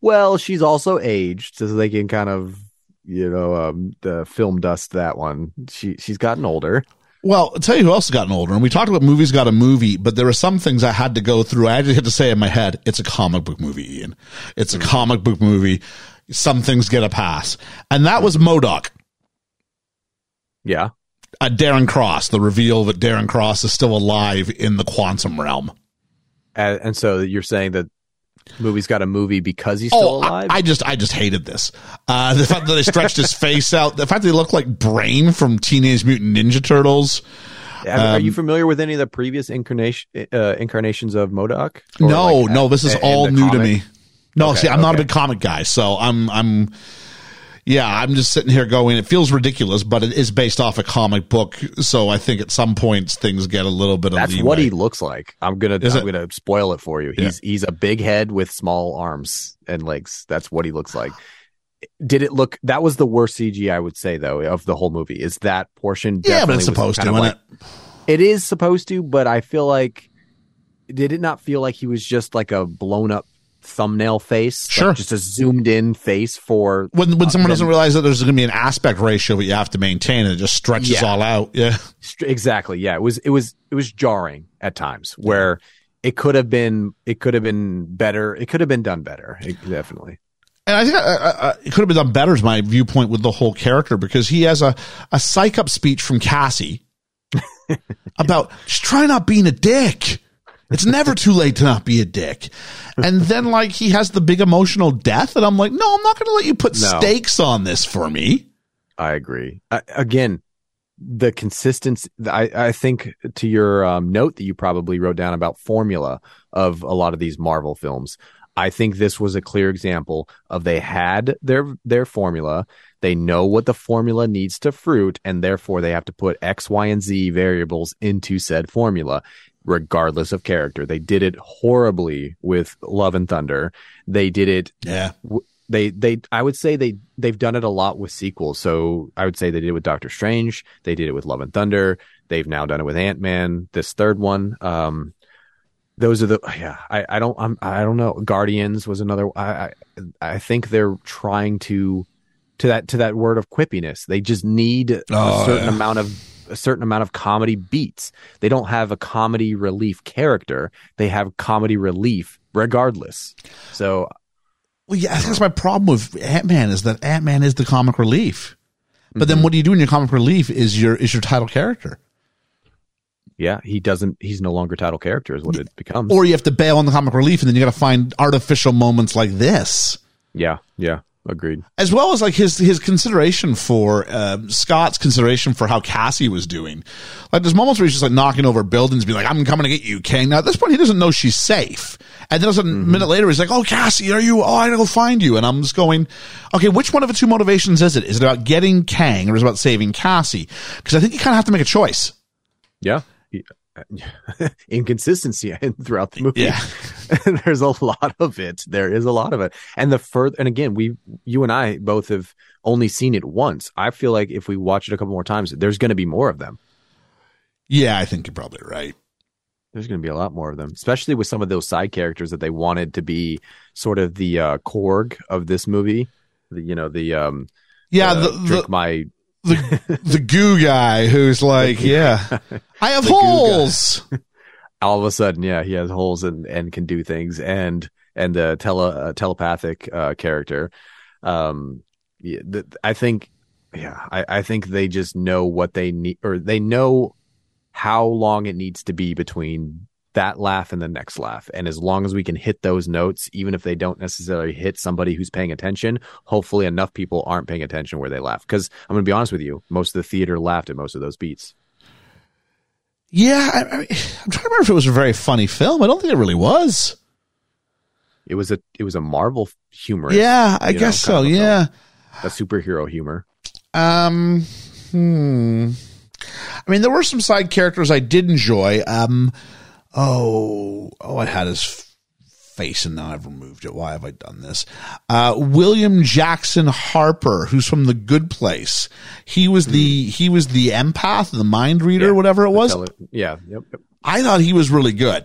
Well, she's also aged, so they can kind of you know um the film dust that one. She she's gotten older. well, I'll tell you who else has gotten older. And we talked about movies got a movie, but there are some things I had to go through. I actually had to say in my head, it's a comic book movie, Ian. It's a comic book movie. Some things get a pass, and that was MODOK. Yeah. Uh, Darren Cross, the reveal that Darren Cross is still alive in the quantum realm. And, and so you're saying that movie's got a movie because he's still Oh, alive? I just, I just hated this. Uh, the fact that they stretched his face out, the fact that he looked like Brain from Teenage Mutant Ninja Turtles. I mean, are you um, familiar with any of the previous incarnation uh, incarnations of MODOK? No, like, no, this is all new to me. No, Okay, see, I'm not a big comic guy, so I'm, I'm, yeah, I'm just sitting here going, it feels ridiculous, but it is based off a comic book. So I think at some points things get a little bit of That's leeway. what he looks like. I'm gonna Is I'm it? gonna spoil it for you. Yeah. He's he's a big head with small arms and legs. That's what he looks like. Did it look? That was the worst CG I would say though of the whole movie. Is that portion? yeah, but it's supposed to, isn't like- it? It is supposed to, but I feel like did it not feel like he was just like a blown up thumbnail face? Like, Sure. just a zoomed in face for When, when uh, someone doesn't realize that there's going to be an aspect ratio that you have to maintain and it just stretches Yeah. all out. Yeah. Exactly yeah it was it was it was jarring at times where it could have been it could have been better it could have been done better It- definitely And I think uh, uh, uh, it could have been done better, is my viewpoint with the whole character, because he has a, a psych up speech from Cassie about just try not being a dick. It's never too late to not be a dick. And then, like, he has the big emotional death, and I'm like, no, I'm not going to let you put No. stakes on this for me. i agree I, again the consistency i i think to your um, note that you probably wrote down about formula of a lot of these marvel films i think this was a clear example of they had their their formula they know what the formula needs to fruit and therefore they have to put x y and z variables into said formula regardless of character they did it horribly with love and thunder they did it Yeah. they they I would say they they've done it a lot with sequels. So I would say they did it with Doctor Strange, they did it with Love and Thunder, they've now done it with Ant Man. This third one, um, those are the yeah. I I don't I'm, I don't know. Guardians was another. I I, I think they're trying to to that to that word of quippiness. They just need Oh, a certain yeah. amount of a certain amount of comedy beats. They don't have a comedy relief character. They have comedy relief regardless. So Well, yeah, that's my problem with Ant Man is that Ant Man is the comic relief. But Mm-hmm. then what do you do in your comic relief is your is your title character. yeah, he doesn't. He's no longer title character, is what it becomes. Or you have to bail on the comic relief and then you got to find artificial moments like this. yeah, yeah, agreed. as well as like his his consideration for uh, Scott's consideration for how Cassie was doing. Like there's moments where he's just like knocking over buildings, being like, "I'm coming to get you, King." Now at this point, he doesn't know she's safe, and then a minute later, he's like, "Oh, Cassie, are you? Oh, I gotta go find you." And I'm just going, "Okay, which one of the two motivations is it? Is it about getting Kang or is it about saving Cassie?" Because I think you kind of have to make a choice. Yeah, inconsistency throughout the movie. Yeah. there's a lot of it. There is a lot of it, and the further and again, we, you and I both have only seen it once. I feel like if we watch it a couple more times, there's going to be more of them. Yeah, I think you're probably right. There's going to be a lot more of them, especially with some of those side characters that they wanted to be sort of the uh, Korg of this movie. The, you know, the um, Yeah, uh, the, the my the the goo guy who's like, yeah, I have The goo guy. holes. all of a sudden, yeah, he has holes and and can do things, and and the tele uh, telepathic uh, character. Um, yeah, th- I think, yeah, I, I think they just know what they need, or they know how long it needs to be between that laugh and the next laugh. And as long as we can hit those notes, even if they don't necessarily hit somebody who's paying attention, hopefully enough people aren't paying attention where they laugh. Because I'm going to be honest with you, most of the theater laughed at most of those beats. Yeah, I, I'm trying to remember if it was a very funny film. I don't think it really was. It was a it was a Marvel humor. Yeah, I guess so. Yeah, a superhero humor. Um, hmm. I mean, there were some side characters I did enjoy. Um, oh, oh, I had his face and now I've removed it. Why have I done this? Uh, William Jackson Harper, who's from The Good Place. He was the, he was the empath, the mind reader, Yeah, whatever it was. Yeah, yep, yep. I thought he was really good.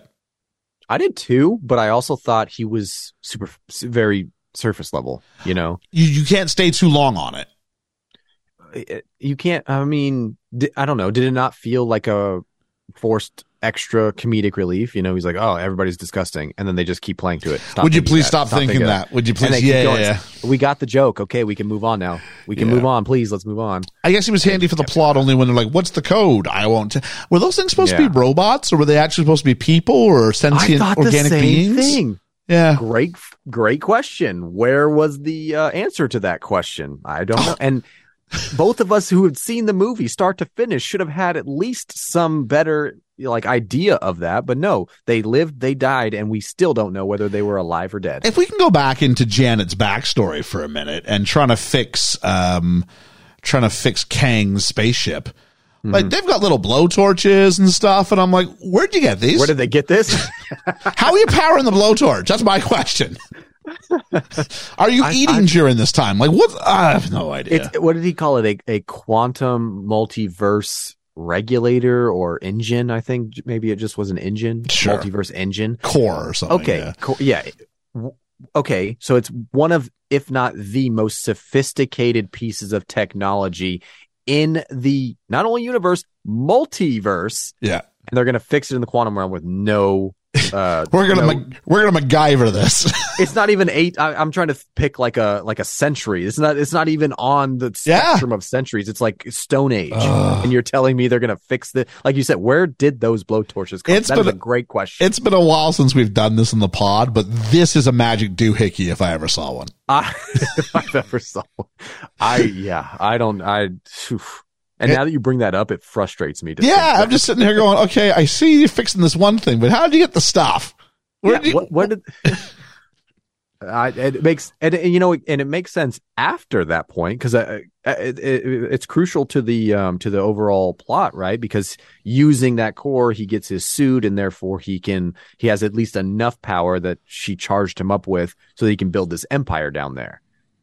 I did too, but I also thought he was super very surface level. You know, You, you can't stay too long on it. It- you can't. I mean, I don't know. Did it not feel like a forced extra comedic relief? You know, he's like, "Oh, everybody's disgusting," and then they just keep playing to it. Stop Would you please that. stop, thinking of that? Would you please? keep Yeah, yeah, yeah. We got the joke. Okay, we can move on now. We can Yeah. move on, please. Let's move on. I guess he was handy for the plot only when they're like, what's the code? I won't. T-. Were those things supposed to be robots or were they actually supposed to be people or sentient organic the same beings? thing. Yeah. Great, great question. Where was the uh, answer to that question? I don't know. And both of us who have seen the movie start to finish should have had at least some better like idea of that. But no, they lived, they died, and we still don't know whether they were alive or dead. If we can go back into Janet's backstory for a minute and trying to fix, um, trying to fix Kang's spaceship. Mm-hmm. Like they've got little blowtorches and stuff, and I'm like, where'd you get these? Where did they get this? How are you powering the blowtorch? That's my question. are you I- eating I- during this time? Like what? I have no idea. it's what did he call it? A, a quantum multiverse regulator or engine? I think maybe it just was an engine, Sure. multiverse engine. Core or something. Okay, yeah. cool. Yeah. Okay, so it's one of, if not the most sophisticated pieces of technology in the not only universe, multiverse, Yeah. and they're going to fix it in the quantum realm with no. Uh, We're gonna no- Mac- we're gonna MacGyver this. it's not even eight. I, I'm trying to pick like a like a century. It's not. It's not even on the Yeah. spectrum of centuries. It's like Stone Age, Ugh. and you're telling me they're going to fix the. Like you said, where did those blowtorches come? It's That been a a- great question. it's been a while since we've done this in the pod, but this is a magic doohickey if I ever saw one. I, if I've ever saw one. I yeah, I don't I. and It- now that you bring that up, it frustrates me to Yeah, I'm just sitting here going, okay, I see you fixing this one thing, but how did you get the stuff? Where yeah, did you, what, what did I, it makes and, and, you know and it makes sense after that point because uh, it, it, it's crucial to the um to the overall plot right? Because using that core he gets his suit and therefore he can he has at least enough power that she charged him up with so that he can build this empire down there.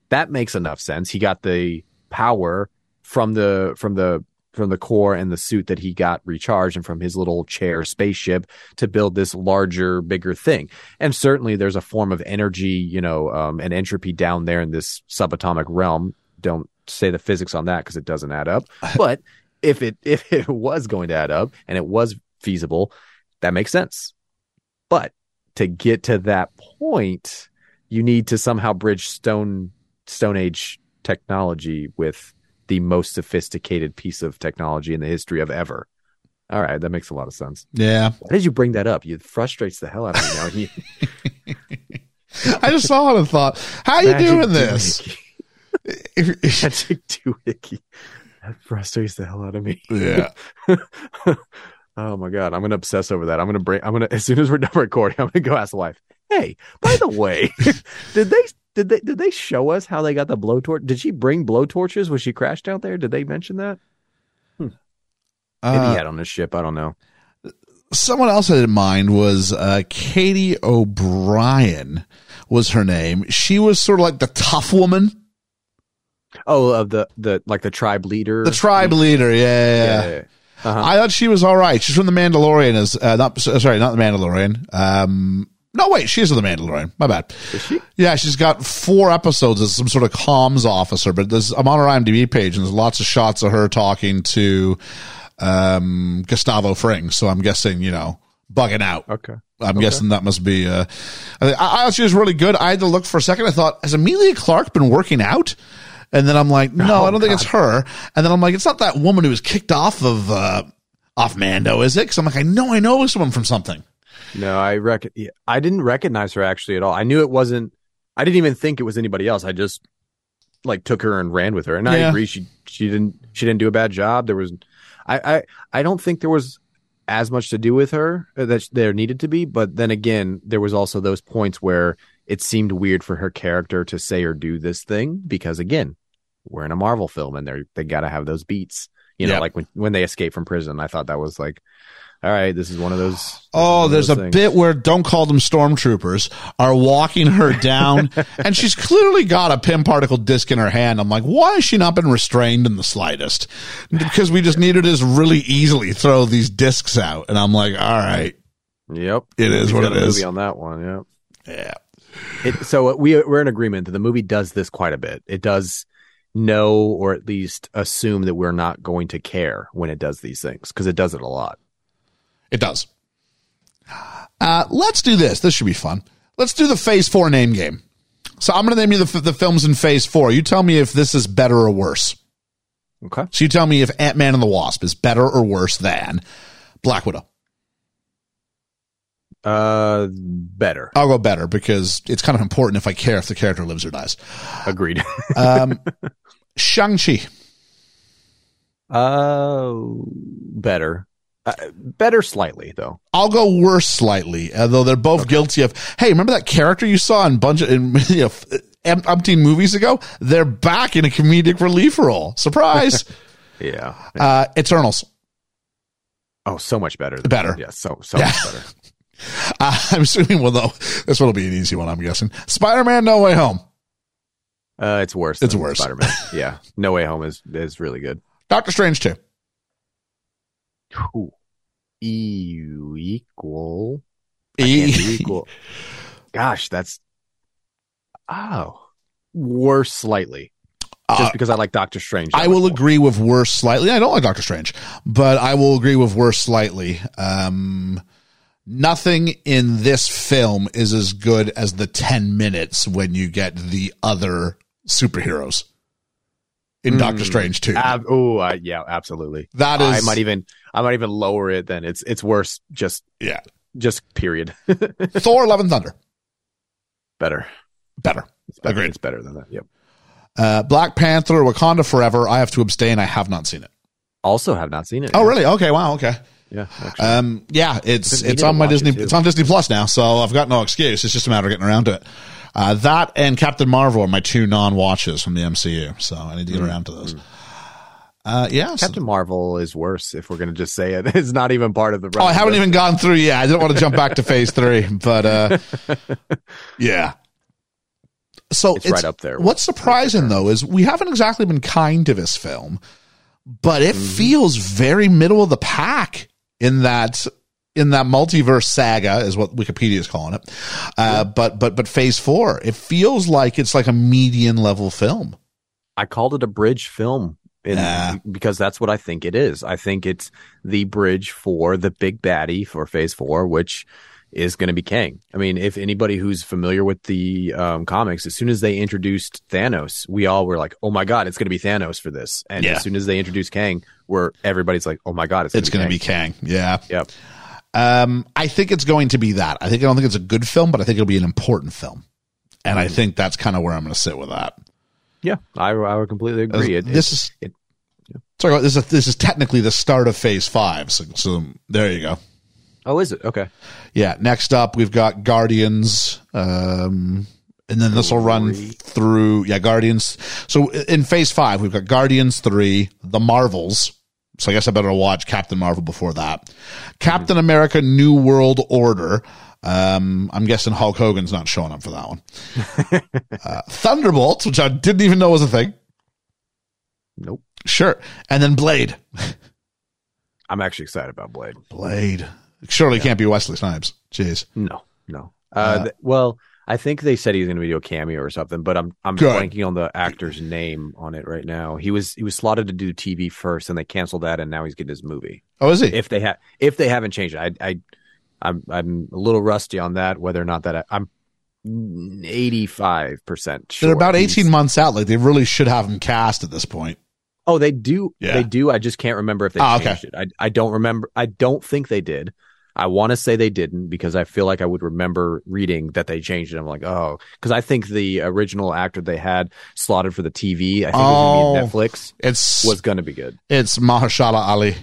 That makes enough sense. He got the power from the from the from the core and the suit that he got recharged and from his little chair spaceship to build this larger bigger thing. And certainly there's a form of energy you know um, and entropy down there in this subatomic realm. Don't say the physics on that because it doesn't add up. But if it if it was going to add up and it was feasible that makes sense. But to get to that point you need to somehow bridge stone stone age technology with the most sophisticated piece of technology in the history of ever all right that makes a lot of sense yeah. why did you bring that up? It frustrates the hell out of me now. I just saw it and thought, how are you Magic doing this? Magic doohickey. That frustrates the hell out of me. yeah. oh my god, I'm gonna obsess over that. I'm gonna bring. I'm gonna as soon as we're done recording, I'm gonna go ask the wife. Hey, by the way, did they did they did they show us how they got the blowtorch? Did she bring blowtorches when she crashed out there? Did they mention that? Maybe Uh, he had on his ship. I don't know. someone else I had in mind was uh, Katy O'Brian was her name. She was sort of like the tough woman, Oh, of the the like the tribe leader. the tribe leader. Yeah, yeah, yeah. Uh-huh. I thought she was all right. She's from the Mandalorian. Is uh, not sorry, not the Mandalorian. Um, no, wait, she's the Mandalorian. My bad. Is she? Yeah, she's got four episodes as some sort of comms officer. But there's, I'm on her IMDb page, and there's lots of shots of her talking to um, Gustavo Fring. So I'm guessing, you know, bugging out. Okay. I'm guessing that must be. Uh, I, I thought she was really good. I had to look for a second. I thought, has Emilia Clarke been working out? And then I'm like, no, Oh, I don't think it's her. And then I'm like, it's not that woman who was kicked off of uh, off Mando, is it? Because I'm like, I know I know someone from something. No, I rec- I didn't recognize her actually at all. I knew it wasn't. I didn't even think it was anybody else. I just like took her and ran with her. And I agree. She she didn't she didn't do a bad job. There was, I I I don't think there was as much to do with her that there needed to be. But then again, there was also those points where it seemed weird for her character to say or do this thing because again, we're in a Marvel film and they're they got to have those beats. You know, Yeah. like when when they escape from prison. I thought that was like, all right, this is one of those. Oh, of there's a things. bit where don't call them stormtroopers are walking her down, and she's clearly got a Pym particle disc in her hand. I'm like, why has she not been restrained in the slightest? Because we just needed to really easily throw these discs out, and I'm like, all right, Yep, It is He's what got it a is. Movie on that one, yeah. yeah, It, so uh, we we're in agreement that the movie does this quite a bit. It does know or at least assume that we're not going to care when it does these things because it does it a lot. It does. Uh, let's do this. This should be fun. Let's do the Phase Four name game. So I'm going to name you the, the films in Phase Four. You tell me if this is better or worse. Okay. So you tell me if Ant Man and the Wasp is better or worse than Black Widow. Uh, better. I'll go better because it's kind of important if I care if the character lives or dies. Agreed. Um, Shang-Chi. uh, better. Uh, better slightly though. I'll go worse slightly, although they're both okay. guilty of. Hey, remember that character you saw in bunch of, in you know, umpteen movies ago? They're back in a comedic relief role. Surprise. yeah. Uh, Eternals. Oh, so much better. better. Yeah. So so yeah. much better. uh, I'm assuming. Well, though this one will be an easy one. I'm guessing. Spider-Man: No Way Home. Uh, it's worse. It's worse. Spider-Man. yeah. No Way Home is is really good. Doctor Strange too. 2 EU equal E equal. Gosh, that's oh worse slightly. Uh, Just because I like Doctor Strange, I will more. agree with worse slightly. I don't like Doctor Strange, but I will agree with worse slightly. Um, nothing in this film is as good as the ten minutes when you get the other superheroes in Doctor Mm. Strange too. Ab- oh, uh, yeah, absolutely. That is, I might even I might even lower it. Then it's it's worse. Just yeah. just period. Thor Love and Thunder. better. Better. It's better. Agreed. It's better than that. Yep. Uh, Black Panther, Wakanda Forever. I have to abstain. I have not seen it. Also, have not seen it. Oh, really? Okay. Wow. Okay. Yeah. Actually. Um, yeah, it's it's on my watch it, Disney. It's on Disney Plus now, so I've got no excuse. It's just a matter of getting around to it. Uh, that and Captain Marvel are my two non-watches from the MCU, so I need to get around to those. Uh, yeah. so- Captain Marvel is worse. If we're gonna just say it, it's not even part of the. oh, I haven't even gone through yet. I didn't want to jump back to Phase Three, but uh, yeah. So It's right up there What's surprising though is we haven't exactly been kind to this film, but it Mm-hmm. feels very middle of the pack in that in that multiverse saga is what Wikipedia is calling it. Uh, but but but Phase Four, it feels like it's like a median level film. I called it a bridge film in, Nah. because that's what I think it is. I think it's the bridge for the big baddie for Phase Four, which is going to be Kang. I mean, if anybody who's familiar with the um, comics, as soon as they introduced Thanos, we all were like, "Oh my god, it's going to be Thanos for this!" And Yeah. as soon as they introduced Kang, where everybody's like, "Oh my god, it's It's going to be Kang." Kang. Yeah. Yep. Um, I think it's going to be that. I think I don't think it's a good film, but I think it'll be an important film, and I think that's kind of where I'm going to sit with that. Yeah, I, I would completely agree. It, this it- is it- sorry. This is this is technically the start of Phase Five. So, so there you go. oh, is it okay? Yeah. Next up, we've got Guardians. Um, and then this will run through, yeah, Guardians. So in phase five, we've got Guardians 3, The Marvels. So I guess I better watch Captain Marvel before that. Captain America New World Order. Um, I'm guessing Hulk Hogan's not showing up for that one. uh, Thunderbolts, which I didn't even know was a thing. Nope. Sure. And then Blade. I'm actually excited about Blade. Blade. Surely can't be Wesley Snipes. Jeez. No, no. Uh, Uh, th- well, I think they said he's going to do a cameo or something, but I'm I'm Good. blanking on the actor's name on it right now. He was he was slotted to do TV first, and they canceled that, and now he's getting his movie. Oh, is he? If they have if they haven't changed it, I I I'm I'm a little rusty on that. Whether or not that I, I'm eighty five percent sure. They're about 18 months out. Like they really should have him cast at this point. Oh, they do. Yeah. They do. I just can't remember if they ah, okay. changed it. I I don't remember. I don't think they did. I want to say they didn't because I feel like I would remember reading that they changed it. I'm like, oh, because I think the original actor they had slotted for the TV, I think Oh. it was gonna be Netflix, It's was going to be good. it's Mahershala Ali.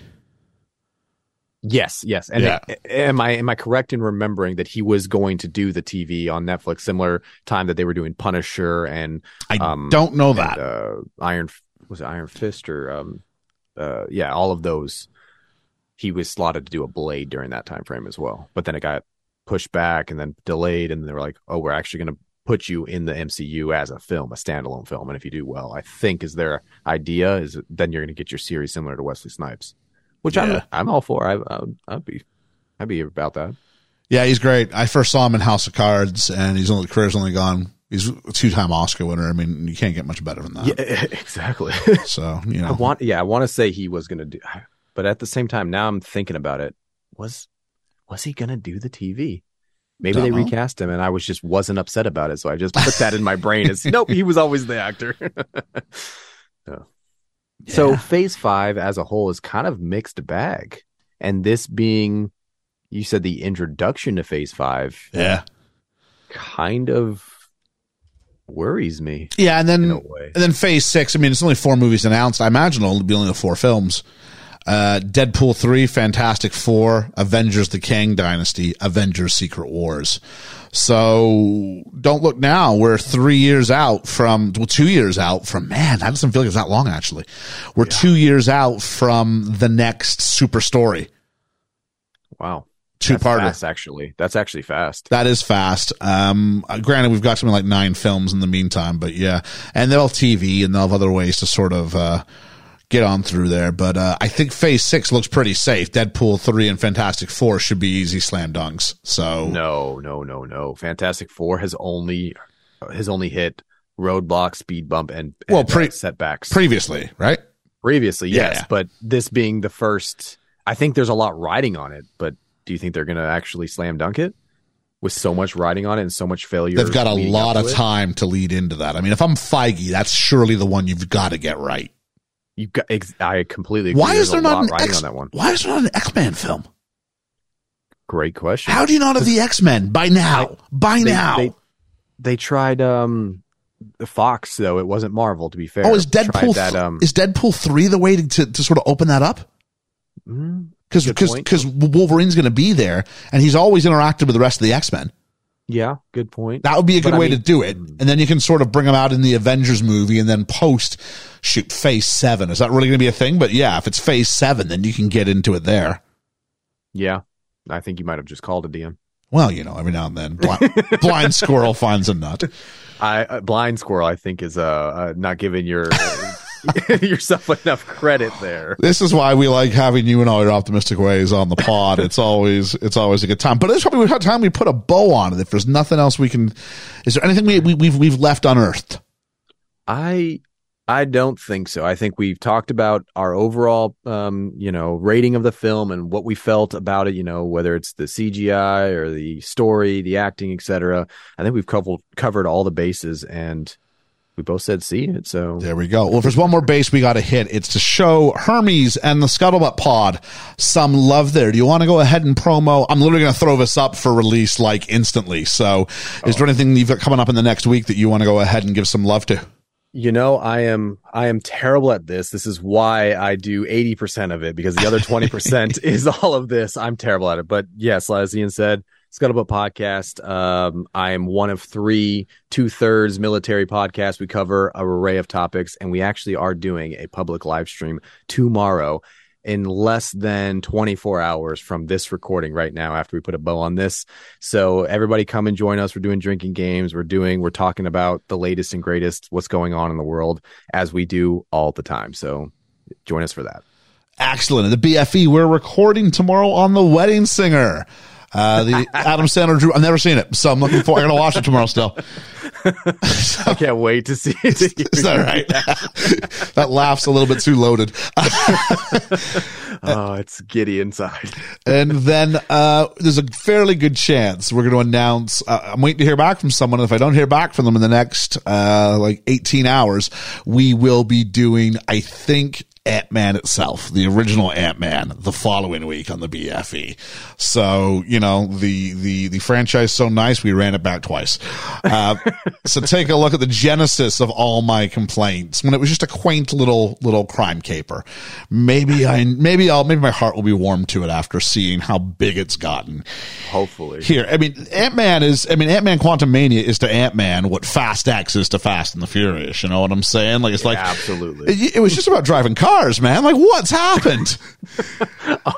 Yes, yes. And Yeah. it- am I am I correct in remembering that he was going to do the TV on Netflix similar time that they were doing Punisher and I Um, don't know and, that. uh, Iron was it Iron Fist or um uh yeah, all of those he was slotted to do a Blade during that time frame as well. But then it got pushed back and then delayed and they were like, "Oh, we're actually going to put you in the MCU as a film, a standalone film, and if you do well, I think is their idea is then you're going to get your series similar to Wesley Snipes." Which Yeah. I'm I'm all for. I I'd, I'd be I'd be about that. yeah, he's great. I first saw him in House of Cards, and he's only career's only gone. He's a two time Oscar winner. I mean, you can't get much better than that. Yeah, exactly. So you I know, want, yeah, I want to say he was gonna do, but at the same time, now I'm thinking about it. Was was he gonna do the TV? Maybe they Dunno. recast him, and I was just wasn't upset about it, so I just put that in my brain as nope, he was always the actor. Yeah. So Phase Five as a whole is kind of mixed bag, and this being, you said the introduction to Phase Five, yeah, kind of worries me yeah, and then. And then phase six, I mean, it's only four movies announced. I imagine it'll be only the four films. Uh, Deadpool 3, Fantastic Four, Avengers the Kang Dynasty, Avengers Secret Wars. So don't look now. We're three years out from, well, two years out from, man, that doesn't feel like it's that long actually. We're two years out from the next super story. Wow, Two fast, actually. That's actually fast. That is fast. Um, uh, granted, we've got something like nine films in the meantime, but yeah, and they'll have TV and they'll have other ways to sort of, uh, get on through there. But, uh, I think phase six looks pretty safe. Deadpool three and Fantastic Four should be easy slam dunks. So No, no, no, no. Fantastic Four has only has only hit roadblock, speed bump, and, and Well, pre- uh, setbacks previously, right? previously. Yes, yeah. but this being the first, I think there's a lot riding on it. But do you think they're going to actually slam dunk it with so much riding on it and so much failure? They've got a lot of it? time to lead into that. I mean, if I'm Feige, that's surely the one you've got to get right. You got. Ex- I completely. Agree. Why There's is there not an X? on that one? Why is there not an X Men film? Great question. How do you not have the X Men by now? by they, now. They, they tried um Fox though. It wasn't Marvel. To be fair. oh, is Deadpool that? Um, is Deadpool three the way to, to, to sort of open that up? because because because Wolverine's going to be there, and he's always interacted with the rest of the X Men. Yeah. Good point. That would be a But good I way mean- to do it, and then you can sort of bring them out in the Avengers movie, and then post shoot Phase Seven. Is that really going to be a thing? But yeah, if it's Phase Seven, then you can get into it there. Yeah, I think you might have just called a DM. Well, you know, every now and then, blind, blind squirrel finds a nut. I uh, blind squirrel. I think is uh, uh not giving your yourself enough credit there. This is why we like having you and all your optimistic ways on the pod. It's always it's always a good time. But it's probably the time we put a bow on it. If there's nothing else we can, is there anything we, we we've we've left unearthed? I I don't think so. I think we've talked about our overall um, you know, rating of the film and what we felt about it, you know, whether it's the CGI or the story, the acting, etc. I think we've covered covered all the bases and we both said see it. So There we go. Well, if there's one more base we got to hit, it's to show Hermes and the Scuttlebutt Pod some love there. Do you want to go ahead and promo? I'm literally going to throw this up for release like instantly. So, is there oh. anything you've got coming up in the next week that you want to go ahead and give some love to? You know, I am I am terrible at this. This is why I do 80% of it because the other 20% is all of this. I'm terrible at it. But yes, as Ian said, Scuttlebutt podcast. Um, I am one of three two thirds military podcasts. We cover a array of topics, and we actually are doing a public live stream tomorrow in less than 24 hours from this recording right now after we put a bow on this. So everybody come and join us. We're doing drinking games. We're doing, we're talking about the latest and greatest, what's going on in the world as we do all the time. So join us for that. Excellent. The BFE, we're recording tomorrow on The Wedding Singer. Uh, the Adam Sandler Drew. I've never seen it, so I'm looking for. I'm gonna watch it tomorrow. Still, I can't wait to see it. is that right? that laugh's a little bit too loaded. oh, it's giddy inside. and then uh, there's a fairly good chance we're going to announce. Uh, I'm waiting to hear back from someone. If I don't hear back from them in the next uh, like 18 hours, we will be doing. I think Ant Man itself, the original Ant Man, the following week on the BFE. So you know the the the franchise so nice we ran it back twice. Uh, so take a look at the genesis of all my complaints when it was just a quaint little little crime caper. Maybe I maybe I'll maybe my heart will be warm to it after seeing how big it's gotten. Hopefully, Here, I mean, Ant Man is. I mean, Ant Man Quantumania is to Ant Man what Fast X is to Fast and the Furious. You know what I'm saying? Like it's like absolutely. It, it was just about driving cars, man. Like what's happened?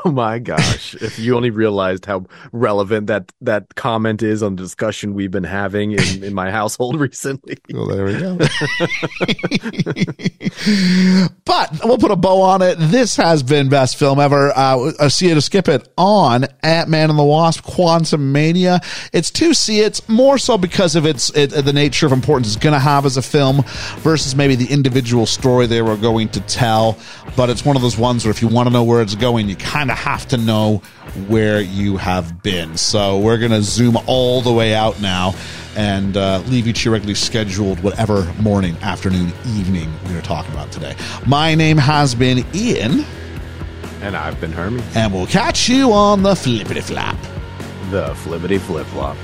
Oh my gosh! if you only realized how relevant that that comment is on the discussion we've been having in, in my household recently. well, there we go. but we'll put a bow on it. This has been best film ever. Uh, I see you to skip it on Ant Man and the Wasp: Quantumania. It's to see it more so because of its it, the nature of importance it's going to have as a film versus maybe the individual story they were going to tell. But it's one of those ones where if you want to know where it's going, you kind of have to know where you have been. So we're going to zoom all the way out now and uh, leave you to your regularly scheduled whatever morning, afternoon, evening we are talking about today. My name has been Ian, And I've been Hermie, and we'll catch you on the flippity flap. the flippity flip flop.